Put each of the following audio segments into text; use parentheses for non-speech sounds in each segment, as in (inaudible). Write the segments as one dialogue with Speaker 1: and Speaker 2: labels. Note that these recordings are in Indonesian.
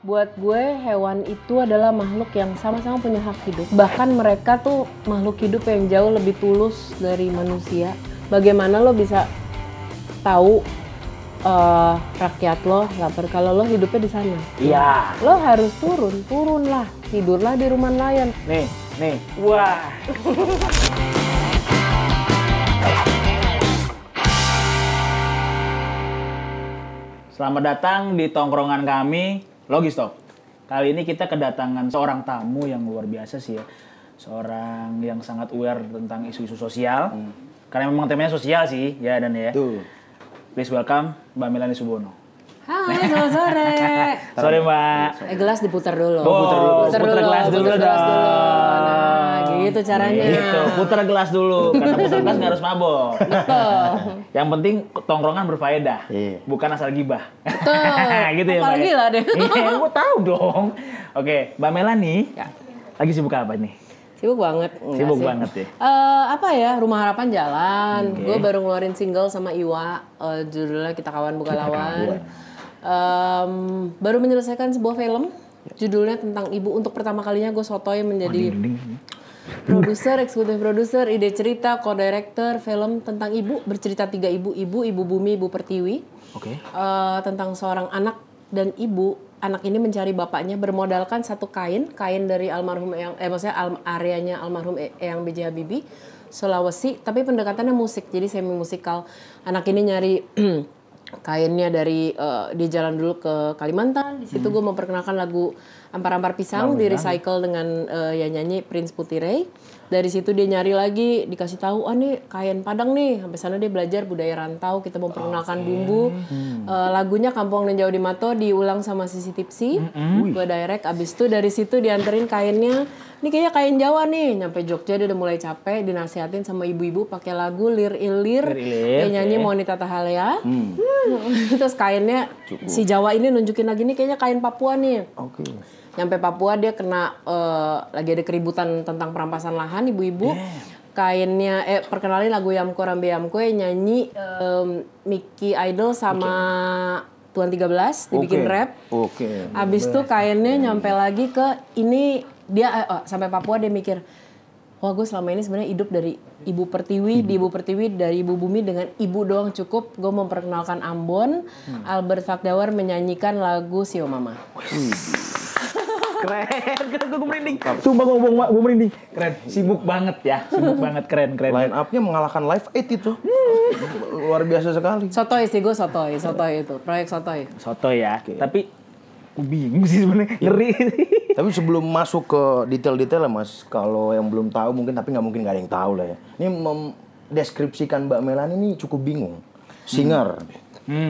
Speaker 1: Buat gue hewan itu adalah makhluk yang sama-sama punya hak hidup. Bahkan mereka tuh makhluk hidup yang jauh lebih tulus dari manusia. Bagaimana lo bisa tahu eh, rakyat lo lapar kalau lo hidupnya di sana?
Speaker 2: Iya.
Speaker 1: Lo harus turun, turunlah, tidurlah di rumah nelayan.
Speaker 2: Nih, nih. Wah. Selamat datang di tongkrongan kami, Logis Talk. Kali ini kita kedatangan seorang tamu yang luar biasa sih ya. Seorang yang sangat aware tentang isu-isu sosial. Karena memang temanya sosial sih, ya dan ya.
Speaker 3: Tuh.
Speaker 2: Please welcome Mbak Melani Subono.
Speaker 1: Hai, selamat sore. (laughs)
Speaker 2: Sorry Mbak.
Speaker 1: Eh gelas diputar dulu.
Speaker 2: Oh, puter dulu.
Speaker 1: Putar
Speaker 2: Puter
Speaker 1: dulu,
Speaker 2: gelas dulu
Speaker 1: putar gelas
Speaker 2: dong.
Speaker 1: dulu. Nah, gitu caranya.
Speaker 2: Gitu, puter gelas dulu. Karena puter gelas nggak harus mabok.
Speaker 1: Betul.
Speaker 2: Yang penting tongkrongan berfaedah,
Speaker 3: Iya.
Speaker 2: bukan asal gibah.
Speaker 1: Betul. (laughs)
Speaker 2: gitu ya, Mbak.
Speaker 1: Apalagi
Speaker 2: ya?
Speaker 1: lah deh. (laughs)
Speaker 2: Iya, gue tahu dong. Oke, Mbak Melani,
Speaker 1: Ya.
Speaker 2: lagi sibuk apa nih?
Speaker 1: Sibuk banget. Enggak
Speaker 2: Sibuk
Speaker 1: sih.
Speaker 2: banget ya.
Speaker 1: Eh, apa ya Rumah Harapan jalan.
Speaker 2: Oke.
Speaker 1: Gue baru ngeluarin single sama Iwa, eh, judulnya Kita Kawan Bukan Lawan. Em, baru menyelesaikan sebuah film, judulnya tentang ibu. Untuk pertama kalinya gue sotoy menjadi produser, eksekutif produser, ide cerita, co-director film tentang ibu bercerita tiga ibu, ibu, ibu bumi, ibu pertiwi.
Speaker 2: Oke.
Speaker 1: Eh, tentang seorang anak dan ibu. Anak ini mencari bapaknya bermodalkan satu kain, kain dari almarhum yang eh maksudnya al- areanya almarhum E- Eyang B.J. Habibie, Sulawesi, tapi pendekatannya musik, jadi semi musikal. Anak ini nyari (clears throat) kainnya dari eh, dia jalan dulu ke Kalimantan. Di situ gue memperkenalkan lagu Ampar-ampar pisang di recycle dengan eh, yang nyanyi Prince Putire. Dari situ dia nyari lagi, dikasih tahu, oh nih kain Padang nih. Sampai sana dia belajar budaya rantau. Kita memperkenalkan bumbu. Eh, lagunya Kampung dan Jauh di Mato diulang sama Sisi Tipsi. Gue direct. Abis itu dari situ dianterin kainnya. Ini kayaknya kain Jawa nih. Nyampe Jogja dia udah mulai capek. Dinasihatin sama ibu-ibu pakai lagu Lir Ilir.
Speaker 2: Lir Ilir,
Speaker 1: Dia nyanyi
Speaker 2: oke.
Speaker 1: Monita Tahalea. Hmm. (laughs) Terus kainnya si Jawa ini nunjukin lagi nih kayaknya kain Papua nih.
Speaker 3: Oke.
Speaker 1: Nyampe Papua dia kena eh, lagi ada keributan tentang perampasan lahan ibu-ibu. Kainnya eh perkenalin lagu Yamko Rambe Yamko yang nyanyi em, Mickey Idol sama Tuan 13 dibikin
Speaker 3: Oke.
Speaker 1: rap.
Speaker 3: Oke.
Speaker 1: Abis itu kainnya nyampe lagi ke ini dia eh, oh, sampai Papua dia mikir wah gue selama ini sebenarnya hidup dari ibu pertiwi di ibu pertiwi dari ibu bumi dengan ibu doang cukup. Gue memperkenalkan Ambon. Albert Fakdawar menyanyikan lagu Sio Mama
Speaker 2: Keren, (laughs) keren, gue merinding. Sumpah gue ngomong, gue merinding. Keren, sibuk banget ya, sibuk banget, keren, keren.
Speaker 3: Line up-nya mengalahkan Live 8 itu. Luar biasa sekali.
Speaker 1: Sotoy sih gue sotoy sotoy itu proyek sotoy
Speaker 2: Soto ya, tapi gue bingung sih sebenarnya, ngeri. (laughs)
Speaker 3: Tapi sebelum masuk ke detail-detail ya Mas, kalau yang belum tahu mungkin tapi nggak mungkin nggak ada yang tahu lah ya. Ini mendeskripsikan Mbak Melani ini cukup bingung. Singer,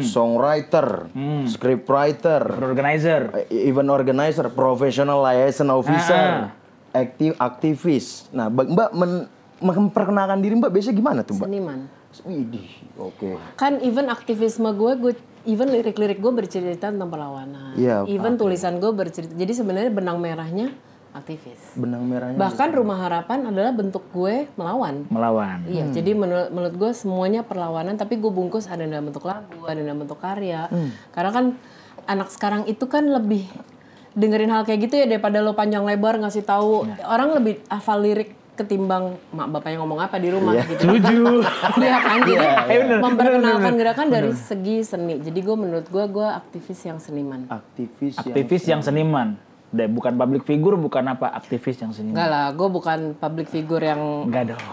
Speaker 3: songwriter, scriptwriter,
Speaker 2: Organizer.
Speaker 3: eh, event organizer, professional liaison officer, aktif aktivis. Nah, Mbak Mbak men- memperkenalkan diri Mbak biasanya gimana tuh Mbak?
Speaker 1: seniman
Speaker 3: Widih, oke.
Speaker 1: kan even aktivisme gue gue even lirik-lirik gue bercerita tentang perlawanan
Speaker 3: Iya,
Speaker 1: even tulisan gue bercerita jadi sebenarnya benang merahnya aktivis
Speaker 3: Benang merahnya.
Speaker 1: bahkan rumah harapan adalah bentuk gue melawan
Speaker 2: Melawan.
Speaker 1: Iya, jadi menurut, menurut gue semuanya perlawanan, tapi gue bungkus ada dalam bentuk lagu, ada dalam bentuk karya. Karena kan anak sekarang itu kan lebih dengerin hal kayak gitu ya daripada lo panjang lebar ngasih tahu orang lebih hafal lirik ketimbang mak bapaknya ngomong apa di rumah gitu.
Speaker 2: Setuju. (laughs)
Speaker 1: Iya kan, jadi
Speaker 2: Iya, bener,
Speaker 1: memperkenalkan gerakan dari segi seni. Jadi gue menurut gue gue aktivis yang seniman.
Speaker 3: aktivis, yang
Speaker 2: Aktivis yang seniman. Deh, bukan public figure, bukan apa, aktivis yang seniman.
Speaker 1: Enggak lah, gue bukan public figure yang
Speaker 2: Enggak dong.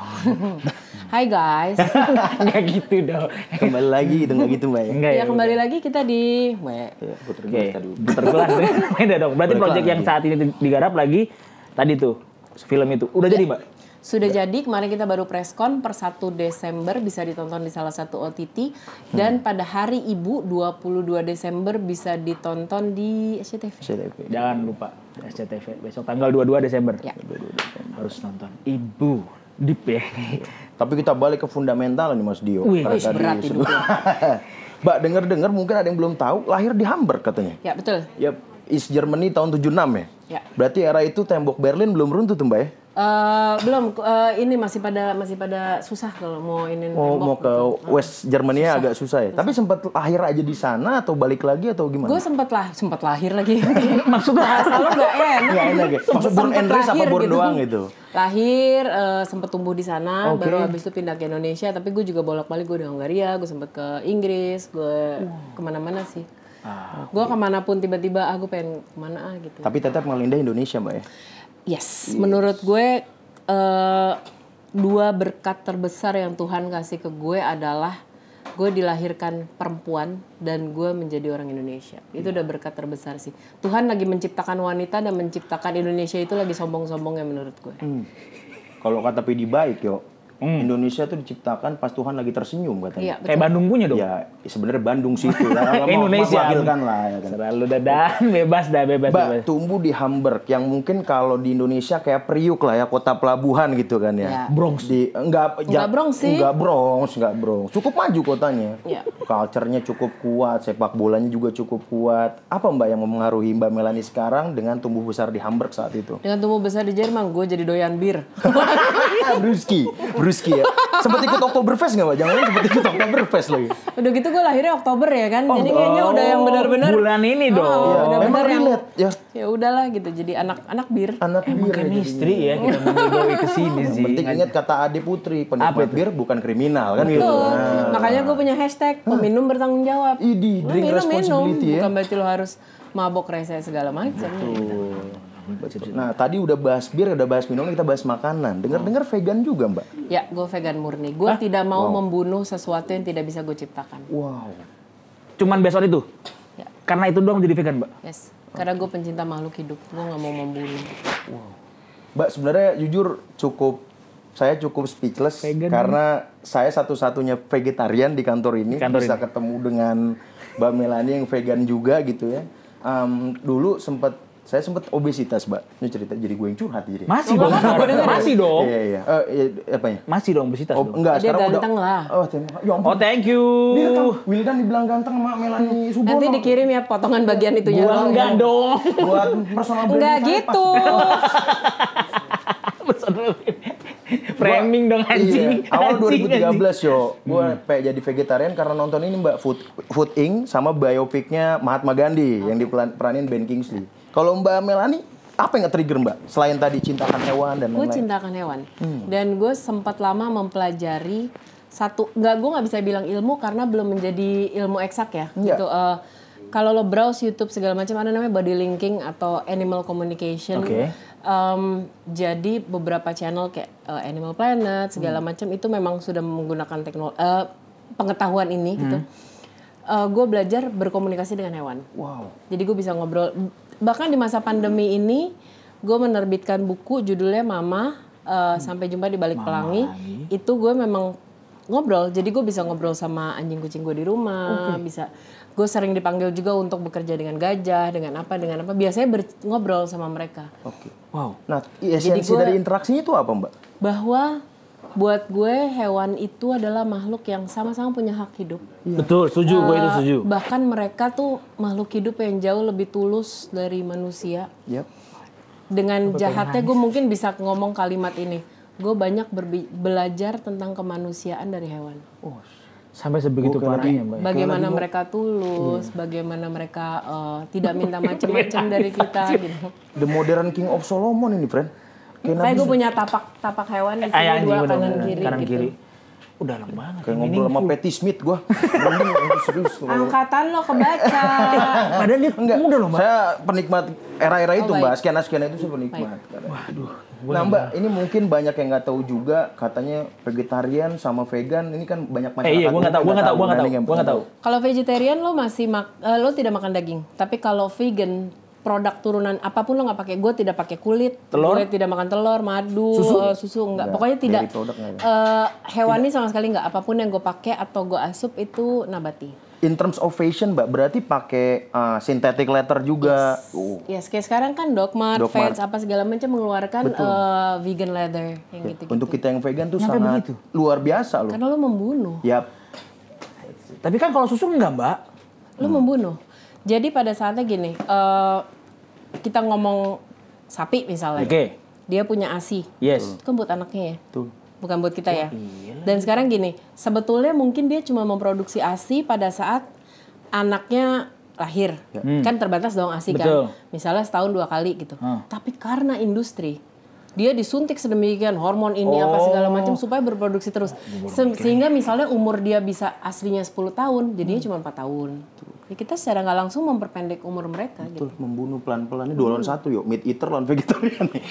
Speaker 2: (laughs)
Speaker 1: Hai guys. (laughs)
Speaker 2: Enggak gitu dong.
Speaker 3: kembali lagi gitu nggak gitu Mbak ya?
Speaker 2: Enggak ya.
Speaker 1: ya kembali lagi kita di we.
Speaker 3: Ya, puter tadi.
Speaker 2: puter gelas. (laughs) Beda dong. Berarti proyek yang saat ini digarap lagi tadi tuh film itu udah jadi mbak?
Speaker 1: Sudah jadi, kemarin kita baru preskon per 1 Desember bisa ditonton di salah satu OTT dan pada hari Ibu 22 Desember bisa ditonton di SCTV.
Speaker 3: CTV.
Speaker 2: Jangan lupa SCTV besok tanggal 22 Desember.
Speaker 1: Ya.
Speaker 2: Harus nonton. Ibu Deep ya.
Speaker 3: Tapi kita balik ke fundamental nih Mas Dio.
Speaker 2: Wih,
Speaker 3: Karena
Speaker 1: wih,
Speaker 3: tadi
Speaker 1: berat (laughs)
Speaker 3: Mbak denger-dengar mungkin ada yang belum tahu lahir di Hamburg katanya.
Speaker 1: Ya, betul.
Speaker 3: Ya, East Germany tahun 76 ya.
Speaker 1: Ya.
Speaker 3: Berarti era itu tembok Berlin belum runtuh tuh Mbak ya?
Speaker 1: Eh, belum eh, ini masih pada masih pada susah kalau mau ini
Speaker 3: Mau
Speaker 1: nembok
Speaker 3: mau ke
Speaker 1: gitu.
Speaker 3: West Germany agak susah ya. Tapi sempat lahir aja di sana atau balik lagi atau gimana?
Speaker 1: Gue sempat lah sempat lahir lagi. (laughs)
Speaker 2: Maksudnya
Speaker 1: Bahasa lo gak enak.
Speaker 3: Nggak enak ya. Maksud born and raised apa born
Speaker 1: gitu.
Speaker 3: doang gitu?
Speaker 1: Lahir, eh, sempat tumbuh di sana,
Speaker 3: Oke.
Speaker 1: baru habis itu pindah ke Indonesia. Tapi gue juga bolak-balik gue di Hungaria, gue sempat ke Inggris, gue ke mana-mana sih. Gue ke mana pun tiba-tiba, ah gue pengen ke mana ah gitu.
Speaker 3: Tapi tetap melindah Indonesia, Mbak ya.
Speaker 1: Yes, menurut gue eh, dua berkat terbesar yang Tuhan kasih ke gue adalah gue dilahirkan perempuan dan gue menjadi orang Indonesia. Itu udah berkat terbesar sih. Tuhan lagi menciptakan wanita dan menciptakan Indonesia itu lagi sombong-sombongnya menurut gue.
Speaker 3: Hmm. Kalau kata PD baik, yo. Indonesia tuh diciptakan pas Tuhan lagi tersenyum katanya.
Speaker 1: Iya,
Speaker 2: kayak Bandung punya dong.
Speaker 3: Ya, sebenarnya Bandung situ lah. Mau-
Speaker 2: Indonesia.
Speaker 3: mewakilkan lah ya kan.
Speaker 2: Selalu dadan (laughs) bebas dah bebas
Speaker 3: Mbak,
Speaker 2: bebas.
Speaker 3: tumbuh di Hamburg yang mungkin kalau di Indonesia kayak Priuk lah ya, kota pelabuhan gitu kan ya.
Speaker 1: Ya.
Speaker 2: Bronx.
Speaker 3: Di enggak
Speaker 1: Enggak Bronx sih.
Speaker 3: Enggak Bronx, enggak Bronx. Cukup maju kotanya.
Speaker 1: Ya.
Speaker 3: Culture-nya cukup kuat, sepak bolanya juga cukup kuat. Apa Mbak yang mempengaruhi Mbak Melani sekarang dengan tumbuh besar di Hamburg saat itu?
Speaker 1: Dengan tumbuh besar di Jerman, gue jadi doyan bir. (laughs)
Speaker 3: Bruski, Bruski ya. Sempet ikut Oktoberfest nggak Mbak? Jangan sempet ikut Oktoberfest lagi.
Speaker 1: udah gitu gue lahirnya Oktober ya kan, jadi kayaknya udah yang benar-benar.
Speaker 2: bulan ini dong.
Speaker 1: Oh,
Speaker 3: Iya,
Speaker 1: benar-benar
Speaker 3: memang
Speaker 1: yang
Speaker 3: relate ya.
Speaker 1: ya udahlah gitu, jadi anak-anak bir.
Speaker 3: Anak
Speaker 2: Emang
Speaker 3: bir. ya
Speaker 2: chemistry ya kita menjodohi ke sini sih.
Speaker 3: penting ingat kata Ade Putri, penikmat bir bukan kriminal kan gitu.
Speaker 1: Tuh,
Speaker 3: Nah.
Speaker 1: makanya gue punya hashtag peminum bertanggung jawab.
Speaker 3: Idi, drink
Speaker 1: minum,
Speaker 3: responsibility ya.
Speaker 1: Bukan berarti lo harus mabok rese segala macam.
Speaker 3: Betul. Nah, tadi udah bahas bir, udah bahas minuman, kita bahas makanan. Dengar-dengar vegan juga, Mbak.
Speaker 1: Ya, gue vegan murni. Gue tidak mau membunuh sesuatu yang tidak bisa gue ciptakan.
Speaker 3: Wow.
Speaker 2: Cuman besok itu.
Speaker 1: Ya.
Speaker 2: Karena itu doang jadi vegan, Mbak.
Speaker 1: Yes, karena gue pencinta makhluk hidup. Gue nggak mau membunuh.
Speaker 3: Mbak, sebenarnya jujur cukup saya cukup speechless
Speaker 2: Vegan
Speaker 3: karena saya satu-satunya vegetarian di kantor ini
Speaker 2: Kantor
Speaker 3: bisa
Speaker 2: ini.
Speaker 3: ketemu dengan Mbak Melani yang vegan juga gitu ya. Em, dulu sempat saya sempat obesitas, Mbak. Ini cerita jadi gue yang curhat jadi.
Speaker 2: Masih dong. Masih dong.
Speaker 3: Iya, iya. Eh, iya, apanya?
Speaker 2: Masih dong obesitas
Speaker 3: Oh,
Speaker 2: dong.
Speaker 3: enggak,
Speaker 1: Dia
Speaker 3: sekarang
Speaker 1: ganteng
Speaker 3: udah.
Speaker 1: lah.
Speaker 3: Oh, terima Ya ampun.
Speaker 2: Oh, thank you.
Speaker 3: Dia kan Wildan dibilang ganteng sama Melani Subono.
Speaker 1: Nanti dikirim ya potongan bagian itunya doang.
Speaker 2: enggak dong.
Speaker 3: buat personal branding
Speaker 1: Enggak gitu. (laughs)
Speaker 2: Framing dong anjing.
Speaker 3: Iya, awal
Speaker 2: Anjing,
Speaker 3: 2013 yo, gue pengen jadi vegetarian karena nonton ini Mbak Food Food Inc sama biopiknya Mahatma Gandhi yang diperanin Ben Kingsley. Kalau Mbak Melani apa yang nge-trigger Mbak selain tadi cintakan hewan dan
Speaker 1: gue
Speaker 3: lain-lain?
Speaker 1: cintakan hewan dan gue sempat lama mempelajari satu nggak gue nggak bisa bilang ilmu karena belum menjadi ilmu eksak ya
Speaker 3: Iya.
Speaker 1: gitu eh, kalau lo browse YouTube segala macam ada namanya body linking atau animal communication
Speaker 2: Oke.
Speaker 1: Em, jadi beberapa channel kayak eh, Animal Planet segala macam itu memang sudah menggunakan teknologi pengetahuan ini gitu gue belajar berkomunikasi dengan hewan
Speaker 3: Wow.
Speaker 1: jadi gue bisa ngobrol. Bahkan di masa pandemi ini, gue menerbitkan buku judulnya Mama eh, sampai jumpa di balik pelangi. Itu gue memang ngobrol. Jadi gue bisa ngobrol sama anjing kucing gue di rumah. Bisa. Gue sering dipanggil juga untuk bekerja dengan gajah, dengan apa, dengan apa. Biasanya ber- ngobrol sama mereka.
Speaker 3: Oke.
Speaker 2: Wow.
Speaker 3: Nah, esensi
Speaker 1: gua-
Speaker 3: dari interaksinya itu apa Mbak?
Speaker 1: Bahwa buat gue hewan itu adalah makhluk yang sama-sama punya hak hidup.
Speaker 2: Betul, setuju. Gue itu setuju.
Speaker 1: Bahkan mereka tuh makhluk hidup yang jauh lebih tulus dari manusia.
Speaker 3: Yap.
Speaker 1: dengan jahatnya gue mungkin bisa ngomong kalimat ini gue banyak berbi- belajar tentang kemanusiaan dari hewan
Speaker 2: Sampai sebegitu parahnya, Mbak.
Speaker 1: bagaimana mereka tulus bagaimana mereka eh, tidak minta macam-macam (laughs) dari kita gitu
Speaker 3: The Modern King of Solomon ini, friend. Kayak
Speaker 1: gue punya tapak tapak hewan di sini
Speaker 2: Eh, anjing,
Speaker 1: dua
Speaker 2: bener,
Speaker 1: kanan kiri
Speaker 2: Kanan
Speaker 1: gitu
Speaker 2: kiri. Udah lama banget.
Speaker 3: kayak ngobrol sama Patty Smith gua. Branding serius.
Speaker 1: angkatan lo kebaca (laughs)
Speaker 2: Padahal dia
Speaker 3: Enggak,
Speaker 2: muda loh, Mbak.
Speaker 3: saya penikmat era-era itu,
Speaker 1: Oh,
Speaker 3: Mbak.
Speaker 1: baik.
Speaker 3: Sekian-sekian itu saya penikmat. Waduh. Nah, Mbak, ini mungkin banyak yang nggak tahu juga katanya vegetarian sama vegan ini kan banyak masyarakat.
Speaker 2: Eh iya, gue nggak tahu, gue nggak tahu, gue nggak tahu, gue nggak tahu.
Speaker 1: kalau vegetarian lo masih mak eh, lo tidak makan daging tapi kalau vegan produk turunan apa pun lo nggak pakai gue tidak pakai kulit
Speaker 2: Telur?
Speaker 1: gue tidak makan telur madu susu, susu enggak pokoknya tidak eh, hewani sama sekali nggak apa pun yang gue pakai atau gue asup itu nabati
Speaker 3: In terms of fashion, Mbak, berarti pakai uh, synthetic leather juga. Oh.
Speaker 1: yes kayak sekarang kan Dogmart,
Speaker 3: Dogmart.
Speaker 1: Vans apa segala macam mengeluarkan eh, vegan leather yang gitu gitu
Speaker 3: Untuk kita yang vegan tuh
Speaker 2: Nyampe
Speaker 3: sangat
Speaker 2: begitu?
Speaker 3: luar biasa loh.
Speaker 1: karena lo membunuh
Speaker 3: Yap.
Speaker 2: Tapi kan kalau susu enggak, Mbak.
Speaker 1: lo membunuh jadi pada saatnya gini eh, kita ngomong sapi misalnya
Speaker 2: Oke.
Speaker 1: dia punya ASI.
Speaker 2: Yes.
Speaker 1: Itu kan buat anaknya ya.
Speaker 3: Tuh.
Speaker 1: Bukan buat kita ya. Dan sekarang gini, sebetulnya mungkin dia cuma memproduksi ASI pada saat anaknya lahir. Kan terbatas dong ASI
Speaker 2: Betul.
Speaker 1: kan. Misalnya setahun dua kali gitu.
Speaker 2: Hmm.
Speaker 1: Tapi karena industri dia disuntik sedemikian hormon ini apa segala macam supaya berproduksi terus. Se- sehingga misalnya umur dia bisa aslinya 10 tahun, jadinya cuma 4 tahun. Ya kita secara nggak langsung memperpendek umur mereka gitu.
Speaker 3: Tuh, membunuh pelan-pelan. Ini dua lawan satu yuk. Meat eater lawan vegetarian nih.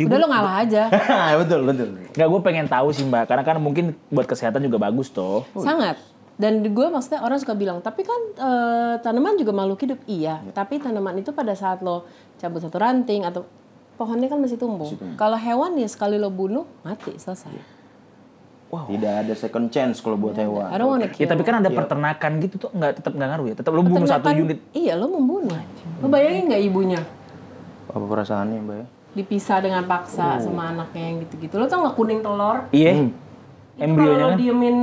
Speaker 3: (laughs)
Speaker 1: Udah lo ngalah aja. (laughs)
Speaker 3: betul, betul.
Speaker 2: Nggak, gue pengen tahu sih mbak, karena kan mungkin buat kesehatan juga bagus toh.
Speaker 1: Sangat. Dan gue maksudnya orang suka bilang, tapi kan eh, tanaman juga makhluk hidup. Iya, tapi tanaman itu pada saat lo cabut satu ranting atau pohonnya kan masih tumbuh. Kalau hewan ya sekali lo bunuh, mati, selesai.
Speaker 3: Tidak ada second chance kalau buat hewan.
Speaker 1: I don't wanna
Speaker 2: Ya tapi kan ada peternakan gitu tuh nggak tetap nggak ngaruh ya. Tetap lu bunuh satu unit.
Speaker 1: Iya, lo membunuh. Lo bayangin nggak ibunya
Speaker 3: Apa perasaannya, Mbak ya?
Speaker 1: dipisah dengan paksa sama anaknya yang gitu-gitu. Lo tau nggak kuning telur?
Speaker 2: Iya.
Speaker 1: Kalau lo
Speaker 2: kan.
Speaker 1: diemin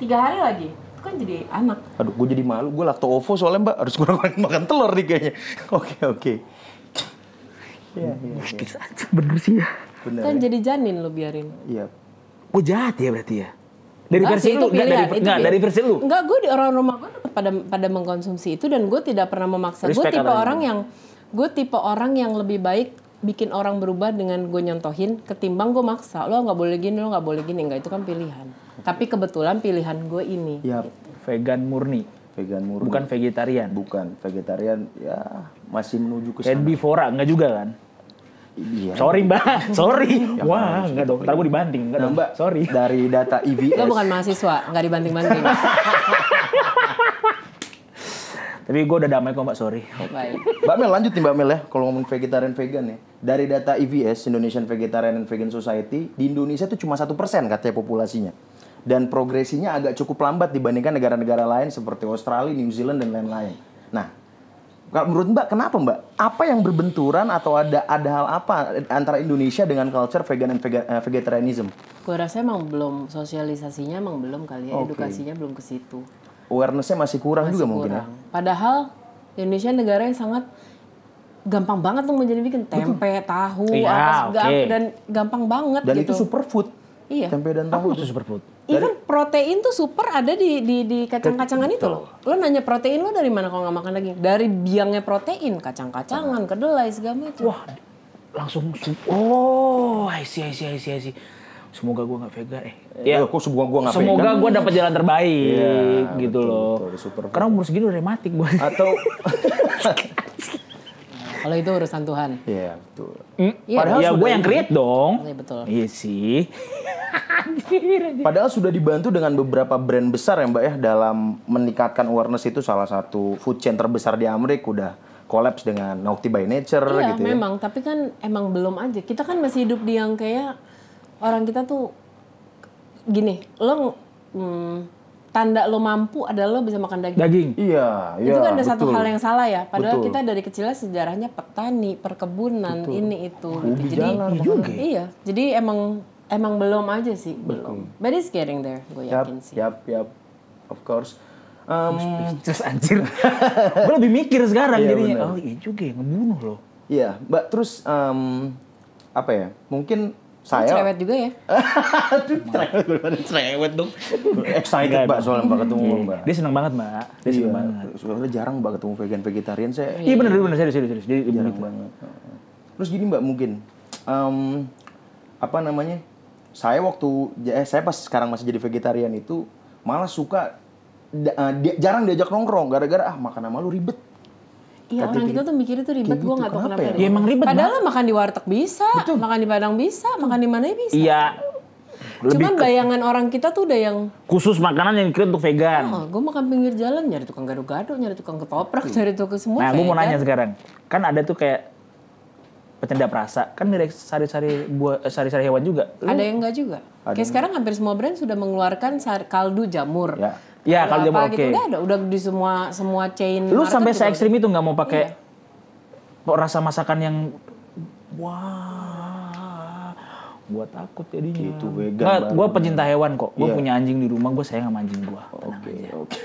Speaker 1: tiga hari lagi, itu kan jadi anak.
Speaker 3: Aduh, gue jadi malu. Gue lakto ovo soalnya mbak harus kurang-kurangin (laughs) makan telur nih kayaknya. Oke oke. Iya iya. iya.
Speaker 2: Bener sih ya.
Speaker 3: Bener.
Speaker 1: Kan jadi janin lo biarin.
Speaker 3: Iya.
Speaker 2: Gue jahat ya berarti ya. Dari
Speaker 1: Enggak
Speaker 2: versi
Speaker 1: sih,
Speaker 2: lu,
Speaker 1: itu
Speaker 2: nggak dari,
Speaker 1: itu
Speaker 2: nggak,
Speaker 1: pilihan.
Speaker 2: dari versi lu.
Speaker 1: Enggak, gue di orang rumah gue tetap pada pada mengkonsumsi itu dan gue tidak pernah memaksa. Gue tipe orang yang gue tipe orang yang lebih baik bikin orang berubah dengan gue nyontohin ketimbang gue maksa lo nggak boleh gini lo nggak boleh gini nggak itu kan pilihan tapi kebetulan pilihan gue ini
Speaker 3: Iya.
Speaker 2: Vegan murni,
Speaker 3: Vegan murni.
Speaker 2: bukan vegetarian.
Speaker 3: Bukan vegetarian. Ya masih menuju ke sana.
Speaker 2: Herbivora enggak juga kan?
Speaker 3: Iya.
Speaker 2: Sorry mbak, (laughs) sorry. Wah enggak dong, ntar gue dibanting. Enggak
Speaker 3: Nah,
Speaker 2: dong,
Speaker 3: mbak.
Speaker 2: sorry.
Speaker 3: Dari data (laughs) E EVS.
Speaker 1: lo bukan mahasiswa nggak dibanting-banting (laughs)
Speaker 2: Tapi gue udah damai kok mbak, sorry.
Speaker 1: baik
Speaker 3: Mbak Mel lanjut nih Mbak Mel ya kalau ngomong vegetarian vegan ya. Dari data EVS Indonesian Vegetarian and Vegan Society di Indonesia itu cuma satu persen katanya populasinya. Dan progresinya agak cukup lambat dibandingkan negara-negara lain seperti Australia, New Zealand dan lain-lain. Nah, kalau menurut Mbak kenapa Mbak? Apa yang berbenturan atau ada ada hal apa antara Indonesia dengan culture vegan and vega- eh, vegetarianism?
Speaker 1: gue rasa emang belum sosialisasinya emang belum kali ya
Speaker 3: Oke.
Speaker 1: edukasinya belum ke situ
Speaker 3: Awareness-nya masih kurang juga mungkin ya.
Speaker 1: kurang. Padahal Indonesia negara yang sangat gampang banget tuh menjadi bikin tempe, tahu,
Speaker 2: Iya,
Speaker 1: apa segala
Speaker 2: oke.
Speaker 1: dan gampang banget
Speaker 3: Dan
Speaker 1: gitu.
Speaker 3: itu superfood.
Speaker 1: Iya.
Speaker 3: Tempe dan
Speaker 2: Apa
Speaker 3: tahu.
Speaker 2: itu superfood?
Speaker 1: Even protein tuh super ada di di, di kacang-kacangan itu loh. Lo nanya protein lo dari mana kalau nggak makan daging? Dari biangnya protein, kacang-kacangan, kedelai segala macam.
Speaker 2: Wah, langsung su- oh, I see, I see, I see, I see. Semoga gue nggak vegan eh.
Speaker 3: Ya, kok semoga gua nggak
Speaker 2: Semoga gue dapat jalan terbaik
Speaker 3: Iya,
Speaker 2: gitu
Speaker 3: betul,
Speaker 2: loh.
Speaker 3: betul, super
Speaker 2: Karena umur segini udah rematik gue.
Speaker 3: Atau (laughs)
Speaker 1: Kalau itu urusan Tuhan.
Speaker 3: Iya, betul.
Speaker 1: Iya,
Speaker 3: Padahal
Speaker 2: ya gue yang create dong.
Speaker 1: Iya, betul.
Speaker 2: Iya sih.
Speaker 3: Padahal sudah dibantu dengan beberapa brand besar ya Mbak ya dalam meningkatkan awareness itu salah satu food chain terbesar di Amerika udah collapse dengan Naughty by Nature
Speaker 1: Iya,
Speaker 3: gitu ya.
Speaker 1: memang. Tapi kan emang belum aja. Kita kan masih hidup di yang kayak orang kita tuh gini. Lo hmm, tanda lo mampu adalah lo bisa makan daging.
Speaker 2: Daging.
Speaker 3: Iya, iya.
Speaker 1: itu kan ada satu
Speaker 3: betul.
Speaker 1: hal yang salah ya. Padahal
Speaker 3: Betul.
Speaker 1: kita dari kecilnya sejarahnya petani, perkebunan, ini itu. gitu. Jadi
Speaker 3: jalan,
Speaker 1: iya, jadi emang emang belum aja sih, belum. But it's getting there, gue
Speaker 3: Yap,
Speaker 1: yakin sih.
Speaker 3: yap, yap. Of course. Um,
Speaker 2: Terus anjir. (laughs) gue lebih mikir sekarang
Speaker 3: Iya,
Speaker 2: jadinya.
Speaker 3: benar.
Speaker 2: Oh iya juga ya, ngebunuh loh.
Speaker 3: Iya, Mbak. Terus em, apa ya? Mungkin Saya
Speaker 1: cerewet juga ya. (laughs)
Speaker 3: Aduh, cerewet gimana cerewet dong. Excited Mbak soalnya Mbak ketemu Mbak.
Speaker 2: Dia seneng banget mbak. Dia
Speaker 3: Iya,
Speaker 2: seneng banget.
Speaker 3: soalnya jarang Mbak ketemu vegan vegetarian saya
Speaker 2: Iya bener bener serius serius serius. Dia
Speaker 3: jarang
Speaker 2: begitu.
Speaker 3: banget. Terus gini Mbak mungkin em, apa namanya? Saya waktu eh, saya pas sekarang masih jadi vegetarian itu malah suka da- eh, dia- jarang diajak nongkrong gara-gara ah makan sama lu ribet.
Speaker 1: Iya orang kita tuh mikir itu ribet, gue nggak tahu
Speaker 3: kenapa ya?
Speaker 1: ribet.
Speaker 2: Ya emang ribet
Speaker 1: Padahal makan di warteg bisa, makan di padang bisa, makan di mana bisa.
Speaker 2: Iya. Lebih
Speaker 1: Cuman bayangan orang kita tuh udah yang
Speaker 2: khusus makanan yang dikirim untuk vegan.
Speaker 1: Oh, gue makan pinggir jalan nyari tukang gado-gado, nyari tukang ketoprak, nyari tukang semua.
Speaker 2: Nah, gue mau nanya sekarang. Kan ada tuh kayak penyedap rasa, kan dari sari-sari buah eh, sari-sari hewan juga.
Speaker 1: Ada yang enggak juga. Kayak sekarang hampir semua brand sudah mengeluarkan kaldu jamur.
Speaker 3: Ya.
Speaker 2: Ya, kalau jamur
Speaker 1: gitu
Speaker 2: oke.
Speaker 1: udah ada, udah di semua semua chain.
Speaker 2: Lu sampai se ekstrim itu nggak mau pakai
Speaker 1: Iya.
Speaker 2: rasa masakan yang wah, gua takut jadinya.
Speaker 3: Itu vegan
Speaker 2: Nggak,
Speaker 3: banget.
Speaker 2: gua pecinta hewan kok. Gua
Speaker 3: Iya.
Speaker 2: punya anjing di rumah, gua sayang sama anjing gua.
Speaker 3: Oke, oke.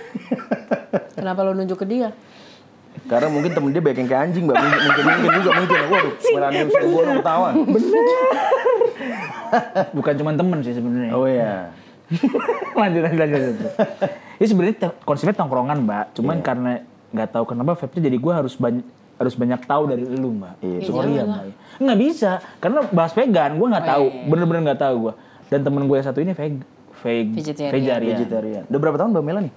Speaker 1: Kenapa lo nunjuk ke dia?
Speaker 3: Karena mungkin temen dia banyak yang kayak anjing, mbak. Mungkin, mungkin, mungkin juga mungkin. Waduh, Melani Subono ketawa.
Speaker 2: Bukan cuma temen sih sebenarnya.
Speaker 3: Oh iya. (laughs)
Speaker 2: lanjut lanjut lanjut. lanjut. Ini sebenarnya te- konsepnya tongkrongan mbak, cuman karena nggak tahu kenapa vape jadi gue harus banyak harus banyak tahu dari lu mbak.
Speaker 3: Iya,
Speaker 2: Sorry ya mbak. Nggak bisa, karena bahas vegan gue nggak tahu, bener-bener nggak tahu gue. Dan temen gue yang satu ini veg, veg,
Speaker 1: Vegetarian.
Speaker 2: vegetarian.
Speaker 3: Vegetarian. Udah berapa tahun mbak Melani?